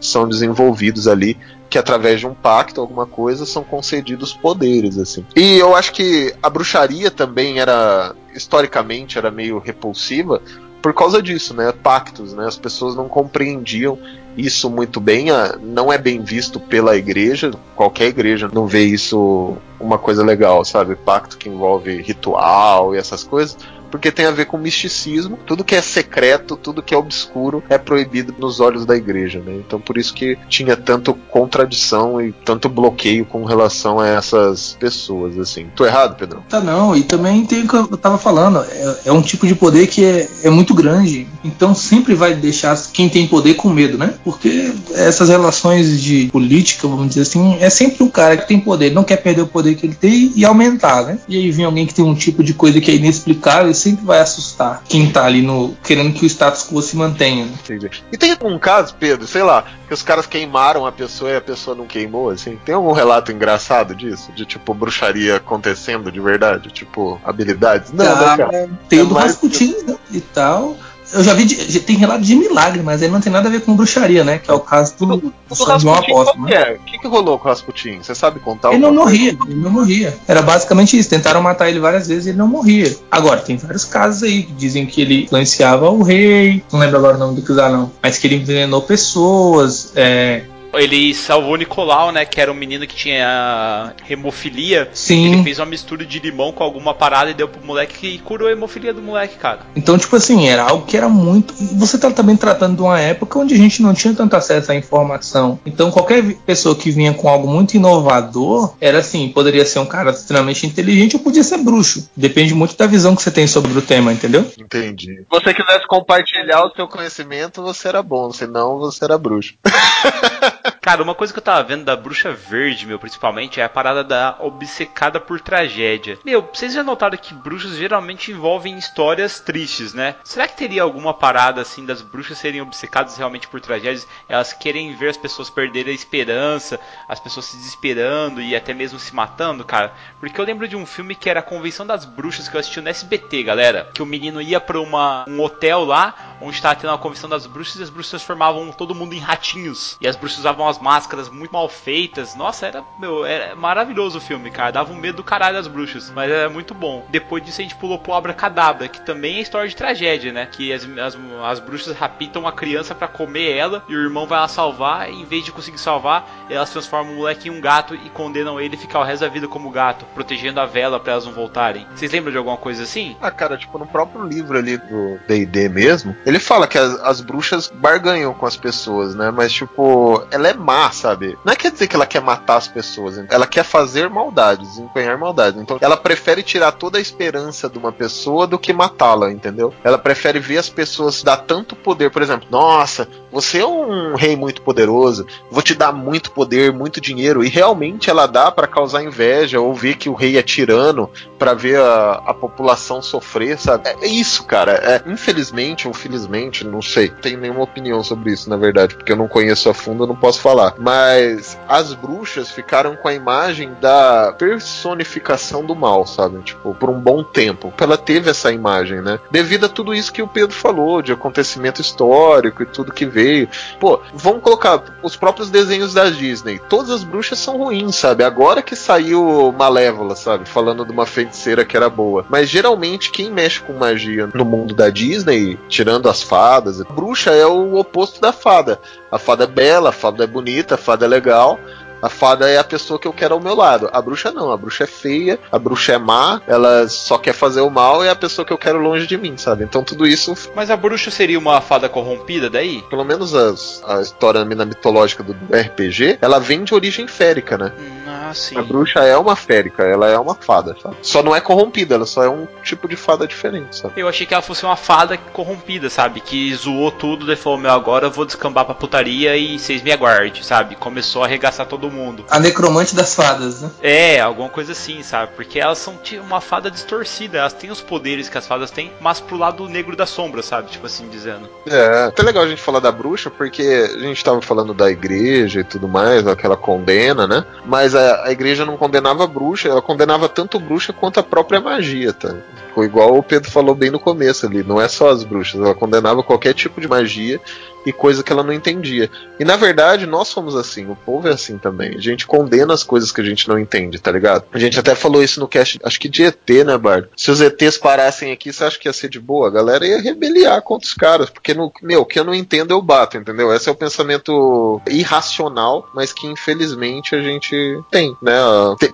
são desenvolvidos ali que através de um pacto, alguma coisa, são concedidos poderes assim. E eu acho que a bruxaria também era historicamente era meio repulsiva por causa disso, né? Pactos, né? As pessoas não compreendiam isso muito bem, ah, não é bem visto pela igreja, qualquer igreja não vê isso uma coisa legal, sabe? Pacto que envolve ritual e essas coisas, porque tem a ver com misticismo, tudo que é secreto, tudo que é obscuro é proibido nos olhos da igreja, né? Então por isso que tinha tanto contradição e tanto bloqueio com relação a essas pessoas, assim. Tô errado, Pedro? Tá não, e também tem o que eu tava falando, é, é um tipo de poder que é, é muito grande, então sempre vai deixar quem tem poder com medo, né? Porque essas relações de política, vamos dizer assim, é sempre um cara que tem poder, não quer perder o poder que ele tem e aumentar, né? E aí vem alguém que tem um tipo de coisa que é inexplicável sempre vai assustar quem tá ali no querendo que o status quo se mantenha. né? Entendi. E tem algum caso, Pedro, sei lá, que os caras queimaram a pessoa e a pessoa não queimou, assim? Tem algum relato engraçado disso? De tipo bruxaria acontecendo de verdade? Tipo, habilidades? Não, né, cara? Tem É o do mais- Rasputin né, e tal. Eu já vi, de- tem relato de milagre, mas ele não tem nada a ver com bruxaria, né? Que é o caso do, do O São João Apóstolo. Né? é? O que, que rolou com o Rasputin? Você sabe contar Ele não alguma coisa? morria, ele não morria. Era basicamente isso. Tentaram matar ele várias vezes e ele não morria. Agora, tem vários casos aí que dizem que ele influenciava o rei. Não lembro agora o nome do que usar, não. Mas que ele envenenou pessoas. É, Ele salvou o Nicolau, né? Que era um menino que tinha hemofilia. Sim. Ele fez uma mistura de limão com alguma parada e deu pro moleque e curou a hemofilia do moleque, cara. Então, tipo assim, era algo que era muito. Você tá também tratando de uma época onde a gente não tinha tanto acesso à informação. Então, qualquer pessoa que vinha com algo muito inovador era assim: poderia ser um cara extremamente inteligente ou podia ser bruxo. Depende muito da visão que você tem sobre o tema, entendeu? Entendi. Se você quisesse compartilhar o seu conhecimento, você era bom, senão você era bruxo. Cara, uma coisa que eu tava vendo da bruxa verde, meu, principalmente, é a parada da obcecada por tragédia. Meu, vocês já notaram que bruxas geralmente envolvem histórias tristes, né? Será que teria alguma parada assim das bruxas serem obcecadas realmente por tragédias? Elas querem ver as pessoas perderem a esperança, as pessoas se desesperando e até mesmo se matando, cara? Porque eu lembro de um filme que era a Convenção das Bruxas que eu assisti no SBT, galera. Que o menino ia pra uma, um hotel lá, onde tava tendo uma convenção das bruxas e as bruxas transformavam todo mundo em ratinhos. E as bruxas usavam as máscaras muito mal feitas. Nossa, era, meu, era maravilhoso o filme, cara. Dava um medo do caralho das bruxas. Mas era muito bom. Depois disso a gente pulou pro Abracadabra, que também é história de tragédia, né? Que as, as, as bruxas raptam a criança pra comer ela e o irmão vai lá salvar. E em vez de conseguir salvar, elas transformam o moleque em um gato e condenam ele a ficar o resto da vida como gato, protegendo a vela pra elas não voltarem. Vocês lembram de alguma coisa assim? Ah, cara, tipo, no próprio livro ali do D&D mesmo, ele fala que as, as bruxas barganham com as pessoas, né? Mas, tipo, ela é má, sabe? Não é quer dizer que ela quer matar as pessoas, ela quer fazer maldades, desempenhar maldades. Então ela prefere tirar toda a esperança de uma pessoa do que matá-la, entendeu? Ela prefere ver as pessoas dar tanto poder, por exemplo, nossa, você é um rei muito poderoso, vou te dar muito poder, muito dinheiro, e realmente ela dá para causar inveja ou ver que o rei é tirano, para ver a, a população sofrer, sabe? É isso, cara. É, infelizmente ou felizmente, não sei, tenho nenhuma opinião sobre isso, na verdade, porque eu não conheço a fundo, eu não posso falar. Mas as bruxas ficaram com a imagem da personificação do mal, sabe? Tipo, por um bom tempo. Ela teve essa imagem, né? Devido a tudo isso que o Pedro falou, de acontecimento histórico e tudo que veio. Pô, vamos colocar os próprios desenhos da Disney. Todas as bruxas são ruins, sabe? Agora que saiu Malévola, sabe? Falando de uma feiticeira que era boa. Mas geralmente quem mexe com magia no mundo da Disney, tirando as fadas, bruxa é o oposto da fada. A fada é bela, a fada é bonita, a fada é legal. A fada é a pessoa que eu quero ao meu lado. A bruxa não, a bruxa é feia, a bruxa é má, ela só quer fazer o mal e é a pessoa que eu quero longe de mim, sabe? Então tudo isso. Mas a bruxa seria uma fada corrompida daí? Pelo menos as, a história mitológica do RPG, ela vem de origem férica, né? Ah, sim. A bruxa é uma férica, ela é uma fada, sabe? Só não é corrompida, ela só é um tipo de fada diferente, sabe? Eu achei que ela fosse uma fada corrompida, sabe? Que zoou tudo, e falou: Meu, agora eu vou descambar pra putaria e vocês me aguardem, sabe? Começou a arregaçar todo mundo. A necromante das fadas, né? É, alguma coisa assim, sabe? Porque elas são tipo, uma fada distorcida, elas têm os poderes que as fadas têm, mas pro lado negro da sombra, sabe? Tipo assim, dizendo. É, até legal a gente falar da bruxa, porque a gente tava falando da igreja e tudo mais, aquela condena, né? Mas a, a igreja não condenava bruxa, ela condenava tanto bruxa quanto a própria magia, tá? Igual o Pedro falou bem no começo ali, não é só as bruxas, ela condenava qualquer tipo de magia e coisa que ela não entendia. E na verdade, nós somos assim, o povo é assim também. A gente condena as coisas que a gente não entende, tá ligado? A gente até falou isso no cast, acho que de ET, né, Bardo? Se os ETs parassem aqui, você acha que ia ser de boa? A galera ia rebeliar contra os caras, porque, no, meu, o que eu não entendo eu bato, entendeu? Esse é o pensamento irracional, mas que infelizmente a gente tem, né?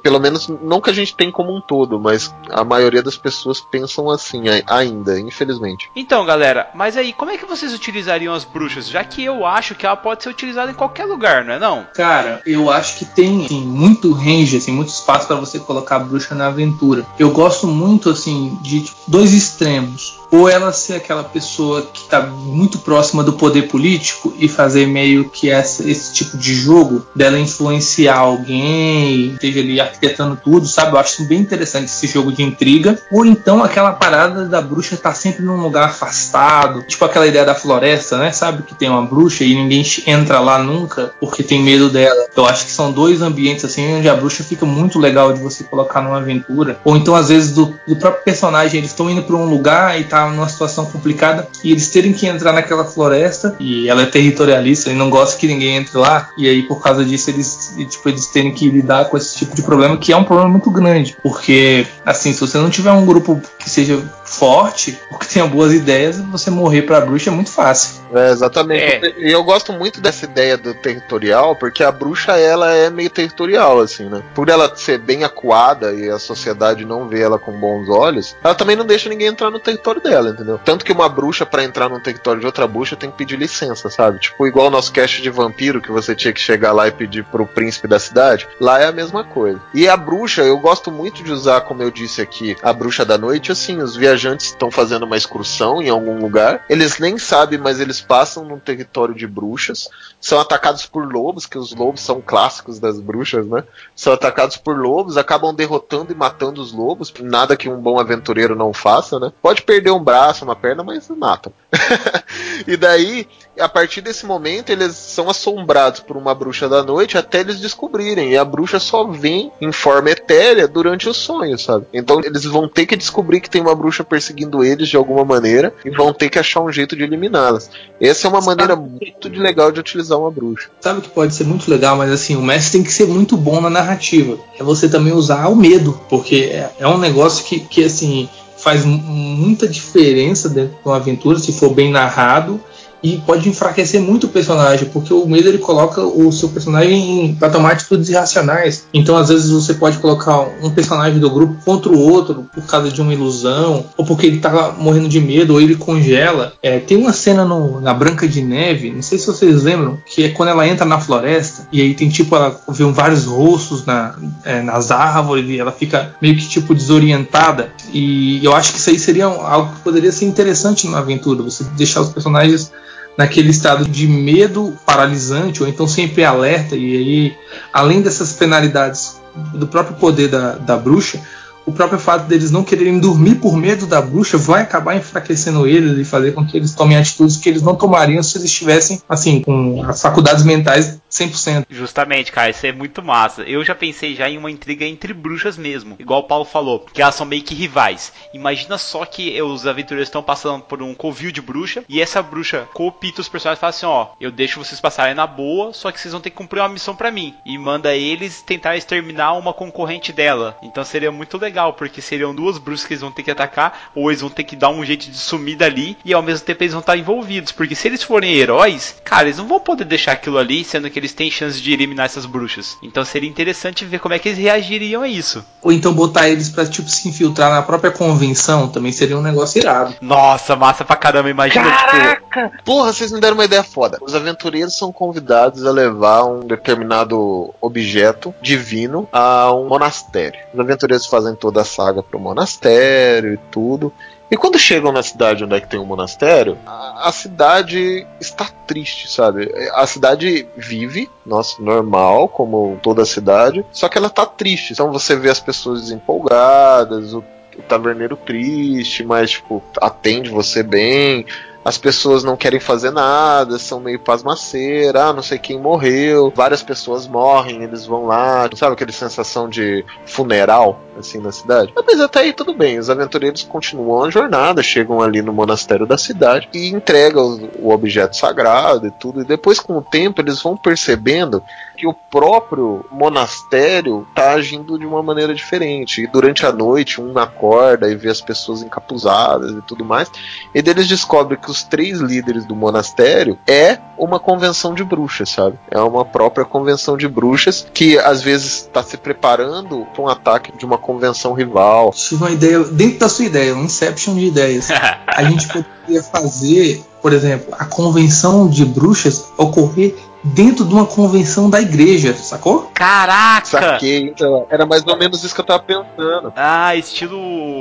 Pelo menos, não que a gente tem como um todo, mas a maioria das pessoas pensam assim ainda, infelizmente. Então, galera, mas aí, como é que vocês utilizariam as bruxas? Já que eu acho que ela pode ser utilizada em qualquer lugar, não é não? Cara, eu acho que tem assim, muito range, assim, muito espaço para você colocar a bruxa na aventura. Eu gosto muito assim de tipo, dois extremos ou ela ser aquela pessoa que está muito próxima do poder político e fazer meio que essa, esse tipo de jogo dela influenciar alguém, esteja ali arquitetando tudo, sabe? Eu acho bem interessante esse jogo de intriga. Ou então aquela parada da bruxa estar tá sempre num lugar afastado, tipo aquela ideia da floresta, né? Sabe que tem uma bruxa e ninguém entra lá nunca porque tem medo dela. Eu acho que são dois ambientes assim onde a bruxa fica muito legal de você colocar numa aventura. Ou então às vezes do, do próprio personagem eles estão indo para um lugar e tá numa situação complicada e eles terem que entrar naquela floresta e ela é territorialista e não gosta que ninguém entre lá e aí por causa disso eles tipo eles terem que lidar com esse tipo de problema que é um problema muito grande porque assim se você não tiver um grupo que seja forte, ou que tenha boas ideias, você morrer pra bruxa é muito fácil. É, exatamente. É. E eu gosto muito dessa ideia do territorial, porque a bruxa ela é meio territorial, assim, né? Por ela ser bem acuada e a sociedade não vê ela com bons olhos, ela também não deixa ninguém entrar no território dela, entendeu? Tanto que uma bruxa, para entrar no território de outra bruxa, tem que pedir licença, sabe? Tipo, igual o nosso cast de vampiro, que você tinha que chegar lá e pedir pro príncipe da cidade, lá é a mesma coisa. E a bruxa, eu gosto muito de usar, como eu disse aqui, a bruxa da noite, assim, os viajantes estão fazendo uma excursão em algum lugar. Eles nem sabem, mas eles passam num território de bruxas. São atacados por lobos, que os lobos são clássicos das bruxas, né? São atacados por lobos, acabam derrotando e matando os lobos. Nada que um bom aventureiro não faça, né? Pode perder um braço, uma perna, mas matam. e daí, a partir desse momento, eles são assombrados por uma bruxa da noite até eles descobrirem. E a bruxa só vem em forma etérea durante os sonhos, sabe? Então eles vão ter que descobrir que tem uma bruxa perseguindo eles de alguma maneira e vão ter que achar um jeito de eliminá-las. Essa é uma maneira muito legal de utilizar uma bruxa. Sabe que pode ser muito legal, mas assim, o mestre tem que ser muito bom na narrativa. É você também usar o medo, porque é, é um negócio que, que assim faz muita diferença dentro de uma aventura se for bem narrado e pode enfraquecer muito o personagem, porque o medo ele coloca o seu personagem tomar atitudes irracionais. Então, às vezes, você pode colocar um personagem do grupo contra o outro por causa de uma ilusão, ou porque ele tá morrendo de medo, ou ele congela. É, tem uma cena no, na Branca de Neve, não sei se vocês lembram, que é quando ela entra na floresta, e aí tem tipo, ela vê vários rostos na, é, nas árvores, e ela fica meio que tipo desorientada. E eu acho que isso aí seria algo que poderia ser interessante numa aventura, você deixar os personagens naquele estado de medo paralisante ou então sempre alerta e aí além dessas penalidades do próprio poder da, da bruxa o próprio fato deles não quererem dormir por medo da bruxa vai acabar enfraquecendo eles e fazer com que eles tomem atitudes que eles não tomariam se eles estivessem, assim, com as faculdades mentais 100%. Justamente, cara, isso é muito massa. Eu já pensei já em uma intriga entre bruxas mesmo, igual o Paulo falou, que elas são meio que rivais. Imagina só que os aventureiros estão passando por um covil de bruxa e essa bruxa copita os personagens e fala assim: ó, eu deixo vocês passarem na boa, só que vocês vão ter que cumprir uma missão para mim. E manda eles tentar exterminar uma concorrente dela. Então seria muito legal, porque seriam duas bruxas que eles vão ter que atacar, ou eles vão ter que dar um jeito de sumir dali e ao mesmo tempo eles vão estar envolvidos. Porque se eles forem heróis, cara, eles não vão poder deixar aquilo ali, sendo que eles têm chance de eliminar essas bruxas. Então seria interessante ver como é que eles reagiriam a isso. Ou então botar eles pra, tipo, se infiltrar na própria convenção também seria um negócio irado. Nossa, massa pra caramba, imagina, Caraca! tipo... Porra, vocês me deram uma ideia foda. Os aventureiros são convidados a levar um determinado objeto divino a um monastério. Os aventureiros fazem toda a saga pro monastério e tudo. E quando chegam na cidade onde é que tem um monastério, a, a, cidade está triste, sabe? A cidade vive, nossa, normal, como toda cidade, só que ela está triste. Então você vê as pessoas desempolgadas, o, o taverneiro triste, mas, tipo, atende você bem as pessoas não querem fazer nada, são meio pasmaceiras, ah, não sei quem morreu, várias pessoas morrem, eles vão lá, sabe aquela sensação de funeral, assim, na cidade? Mas até aí tudo bem, os aventureiros continuam a jornada, chegam ali no monastério da cidade e entregam o objeto sagrado e tudo, e depois com o tempo eles vão percebendo que o próprio monastério tá agindo de uma maneira diferente. E durante a noite, um acorda e vê as pessoas encapuzadas e tudo mais. E eles descobrem que os três líderes do monastério é uma convenção de bruxas, sabe? É uma própria convenção de bruxas que às vezes está se preparando para um ataque de uma convenção rival. Tive uma ideia, dentro da sua ideia, um inception de ideias. a gente poderia fazer, por exemplo, a convenção de bruxas ocorrer dentro de uma convenção da igreja, sacou? Caraca! Saquei, então, era mais ou menos isso que eu tava pensando. Ah, estilo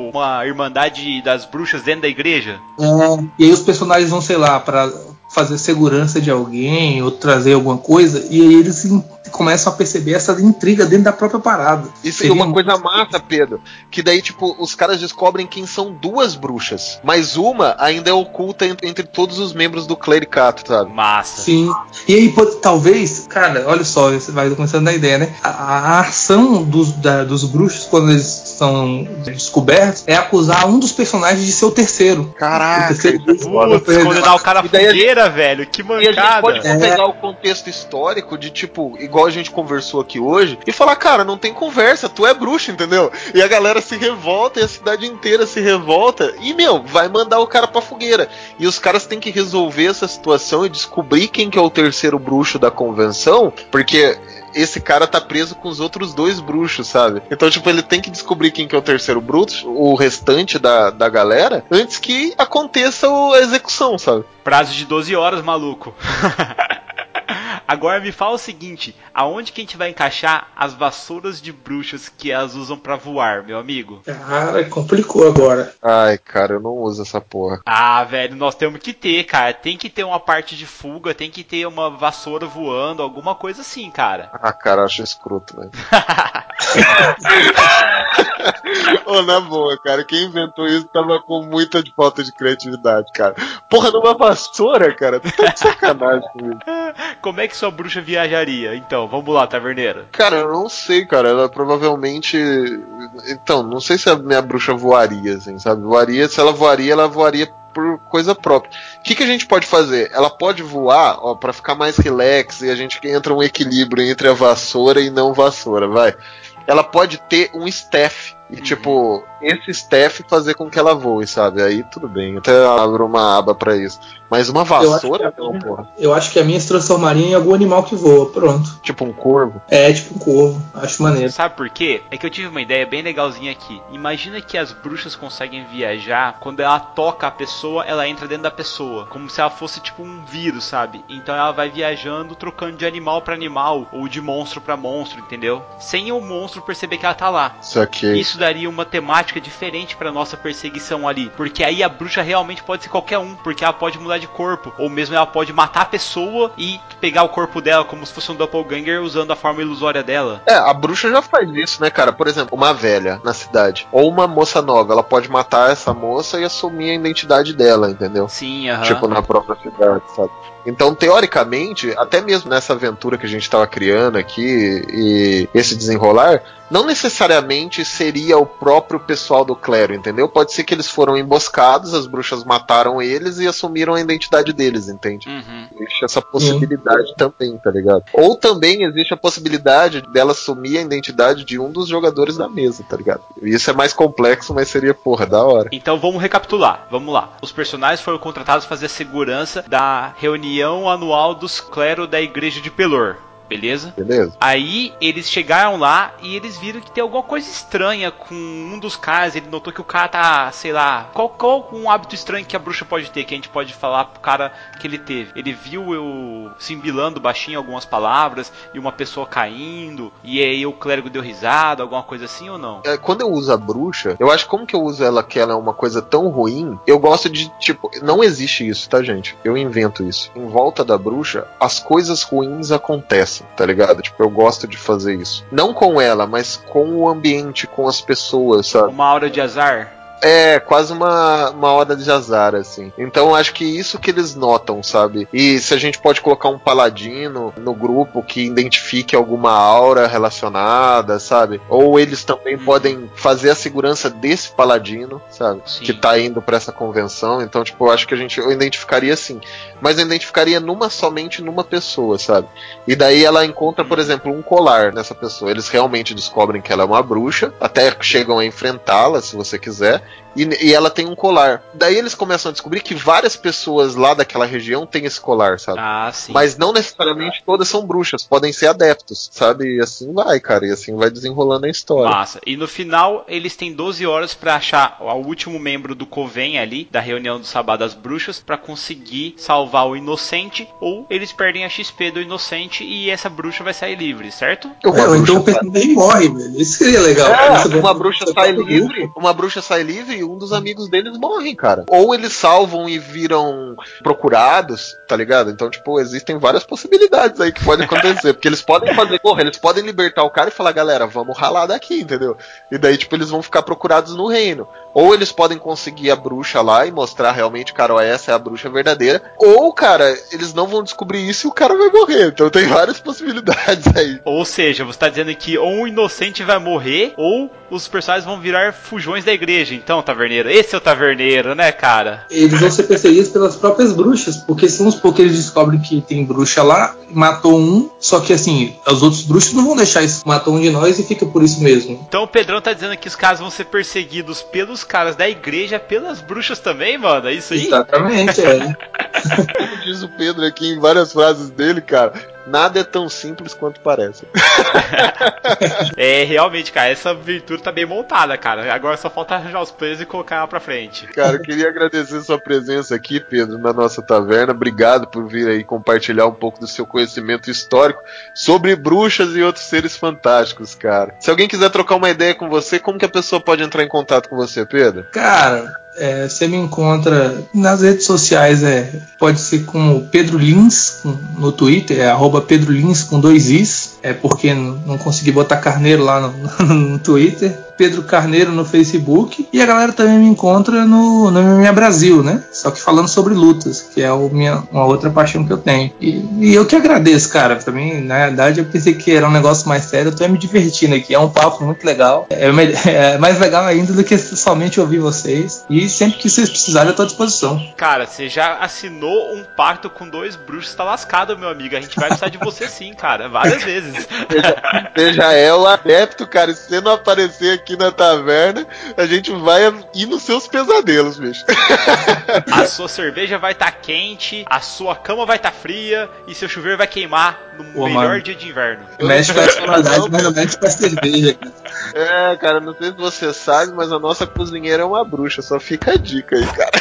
uma irmandade das bruxas dentro da igreja? É, e aí os personagens vão, sei lá, para fazer segurança de alguém ou trazer alguma coisa, e aí eles começam a perceber essa intriga dentro da própria parada. Isso é uma coisa massa, Pedro. Que daí, tipo, os caras descobrem quem são duas bruxas. Mas uma ainda é oculta entre, entre todos os membros do clericato, sabe? Massa. Sim. E aí, pode, talvez, cara, olha só, você vai começando a ideia, né? A, a ação dos, da, dos bruxos, quando eles são descobertos, é acusar um dos personagens de ser o terceiro. Caraca, o terceiro Putz, condenar o cara fogueira, velho. Que mancada. E a gente pode é. pegar o contexto histórico de, tipo, igual a gente conversou aqui hoje, e falar, cara, não tem conversa, tu é bruxo, entendeu? E a galera se revolta e a cidade inteira se revolta. E, meu, vai mandar o cara pra fogueira. E os caras têm que resolver essa situação e descobrir quem que é o terceiro bruxo da convenção, porque esse cara tá preso com os outros dois bruxos, sabe? Então, tipo, ele tem que descobrir quem que é o terceiro bruxo, o restante da, da galera, antes que aconteça a execução, sabe? Prazo de 12 horas, maluco. Agora me fala o seguinte, aonde que a gente vai encaixar as vassouras de bruxas que elas usam para voar, meu amigo? Cara, complicou agora. Ai, cara, eu não uso essa porra. Ah, velho, nós temos que ter, cara. Tem que ter uma parte de fuga, tem que ter uma vassoura voando, alguma coisa assim, cara. Ah, cara, eu acho escroto, velho. Ô, na boa, cara, quem inventou isso tava com muita falta de criatividade, cara. Porra, numa vassoura, cara, tá de sacanagem comigo. Como é que sua bruxa viajaria? Então, vamos lá, taverneira. Cara, eu não sei, cara. Ela provavelmente. Então, não sei se a minha bruxa voaria, assim, sabe? Voaria, se ela voaria, ela voaria por coisa própria. O que, que a gente pode fazer? Ela pode voar, ó, para ficar mais relax e a gente entra um equilíbrio entre a vassoura e não vassoura, vai. Ela pode ter um staff E tipo, esse staff fazer com que ela voe, sabe? Aí tudo bem, até abro uma aba pra isso. Mas uma vassoura, acho que a não, minha- porra. Eu acho que a minha se transformaria em algum animal que voa. Pronto. Tipo um corvo. É tipo um corvo. Acho maneiro. Sabe por quê? É que eu tive uma ideia bem legalzinha aqui. Imagina que as bruxas conseguem viajar, quando ela toca a pessoa, ela entra dentro da pessoa, como se ela fosse tipo um vírus, sabe? Então ela vai viajando, trocando de animal pra animal ou de monstro pra monstro, entendeu? Sem o monstro perceber que ela tá lá. Isso aqui. Isso daria uma temática diferente pra nossa perseguição ali, porque aí a bruxa realmente pode ser qualquer um, porque ela pode mudar de corpo, ou mesmo ela pode matar a pessoa e pegar o corpo dela como se fosse um doppelganger usando a forma ilusória dela. É, a bruxa já faz isso, né, cara? Por exemplo, uma velha na cidade. Ou uma moça nova, ela pode matar essa moça e assumir a identidade dela, entendeu? Sim, aham. Tipo, na própria cidade, sabe? Então, teoricamente, até mesmo nessa aventura que a gente tava criando aqui e esse desenrolar, não necessariamente seria o próprio pessoal do clero, entendeu? Pode ser que eles foram emboscados, as bruxas mataram eles e assumiram a identidade deles, entende? Uhum. Existe essa possibilidade também, tá ligado? Ou também existe a possibilidade dela assumir a identidade de um dos jogadores da mesa, tá ligado? Isso é mais complexo, mas seria, porra, da hora. Então vamos recapitular, vamos lá. Os personagens foram contratados para fazer a segurança da reunião anual dos clero da igreja de Pelor. Beleza? Beleza? Aí eles chegaram lá e eles viram que tem alguma coisa estranha com um dos caras. Ele notou que o cara tá, sei lá, qual, qual um hábito estranho que a bruxa pode ter, que a gente pode falar pro cara que ele teve. Ele viu eu simbilando baixinho algumas palavras e uma pessoa caindo, e aí o clérigo deu risada, alguma coisa assim ou não? É, quando eu uso a bruxa, eu acho como que eu uso ela que ela é uma coisa tão ruim, eu gosto de, tipo, não existe isso, tá, gente? Eu invento isso. Em volta da bruxa, as coisas ruins acontecem, tá ligado? Tipo, eu gosto de fazer isso. Não com ela, mas com o ambiente, com as pessoas, sabe? Uma aura de azar? É, quase uma, uma hora de azar, assim. Então acho que isso que eles notam, sabe? E se a gente pode colocar um paladino no grupo que identifique alguma aura relacionada, sabe? Ou eles também podem fazer a segurança desse paladino, sabe? Sim. Que tá indo pra essa convenção. Então, tipo, eu acho que a gente eu identificaria assim. Mas eu identificaria numa somente numa pessoa, sabe? E daí ela encontra, por exemplo, um colar nessa pessoa. Eles realmente descobrem que ela é uma bruxa, até chegam a enfrentá-la, se você quiser. E, e ela tem um colar. Daí eles começam a descobrir que várias pessoas lá daquela região têm esse colar, sabe? Ah, sim. Mas não necessariamente todas são bruxas, podem ser adeptos, sabe? E assim vai, cara, e assim vai desenrolando a história. Massa. E no final, eles têm 12 horas pra achar o último membro do Coven ali, da reunião do Sabá das Bruxas, pra conseguir salvar o inocente, ou eles perdem a XP do inocente e essa bruxa vai sair livre, certo? É, ou então o bruxa personagem morre, velho. Isso seria legal. É, uma bruxa sai livre, uma bruxa sai livre e um dos amigos deles morrem, cara. Ou eles salvam e viram procurados, tá ligado? Então, tipo, existem várias possibilidades aí que podem acontecer. porque eles podem fazer, porra, eles podem libertar o cara e falar, galera, vamos ralar daqui, entendeu? E daí, tipo, eles vão ficar procurados no reino. Ou eles podem conseguir a bruxa lá e mostrar realmente, cara, ó, essa é a bruxa verdadeira. Ou, cara, eles não vão descobrir isso e o cara vai morrer. Então tem várias possibilidades aí. Ou seja, você tá dizendo que ou um inocente vai morrer, ou os personagens vão virar fujões da igreja. Então, taverneiro, esse é o taverneiro, né, cara? Eles vão ser perseguidos pelas próprias bruxas, porque se supor que eles descobrem que tem bruxa lá, matou um, só que assim, os outros bruxos não vão deixar isso, matou um de nós e fica por isso mesmo. Então o Pedrão tá dizendo que os caras vão ser perseguidos pelos caras da igreja, pelas bruxas também, mano. É isso aí? Exatamente, é. Como diz o Pedro aqui em várias frases dele, cara, nada é tão simples quanto parece. É, realmente, cara, essa virtude tá bem montada, cara. Agora só falta arranjar os players e colocar ela pra frente. Cara, eu queria agradecer sua presença aqui, Pedro, na nossa taverna. Obrigado por vir aí compartilhar um pouco do seu conhecimento histórico sobre bruxas e outros seres fantásticos, cara. Se alguém quiser trocar uma ideia com você, como que a pessoa pode entrar em contato com você, Pedro? Cara, é, você me encontra nas redes sociais, é, pode ser como Pedro Lins com- no Twitter, é arroba Pedro Lins com dois Is, é porque não não consegui botar Carneiro lá no, no Twitter. Pedro Carneiro no Facebook. E a galera também me encontra no, no MMA Brasil, né? Só que falando sobre lutas, que é o minha, uma outra paixão que eu tenho. E, e eu que agradeço, cara. Também, na verdade, eu pensei que era um negócio mais sério. Eu tô me divertindo aqui. É um papo muito legal. É, é mais legal ainda do que somente ouvir vocês. E sempre que vocês precisarem, eu tô à disposição. Cara, você já assinou um pacto com dois bruxos, tá lascado, meu amigo. A gente vai precisar de você sim, cara. Várias vezes. Você já é o adepto, cara. E se você não aparecer aqui, aqui na taverna, a gente vai ir nos seus pesadelos, bicho. A sua cerveja vai estar quente, a sua cama vai estar fria e seu chuveiro vai queimar no Pô, melhor mano. dia de inverno. Mexe com a mas não mexe com a cerveja. É, cara, não sei se você sabe, mas a nossa cozinheira é uma bruxa, só fica a dica aí, cara.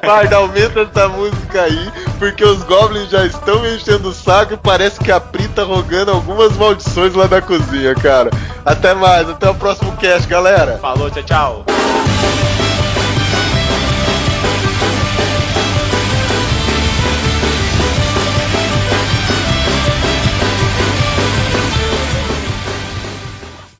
Guarda, aumenta essa música aí, porque os goblins já estão me enchendo o saco e parece que a Pri tá rogando algumas maldições lá da cozinha, cara. Até mais, até o próximo cast, galera. Falou, tchau, tchau.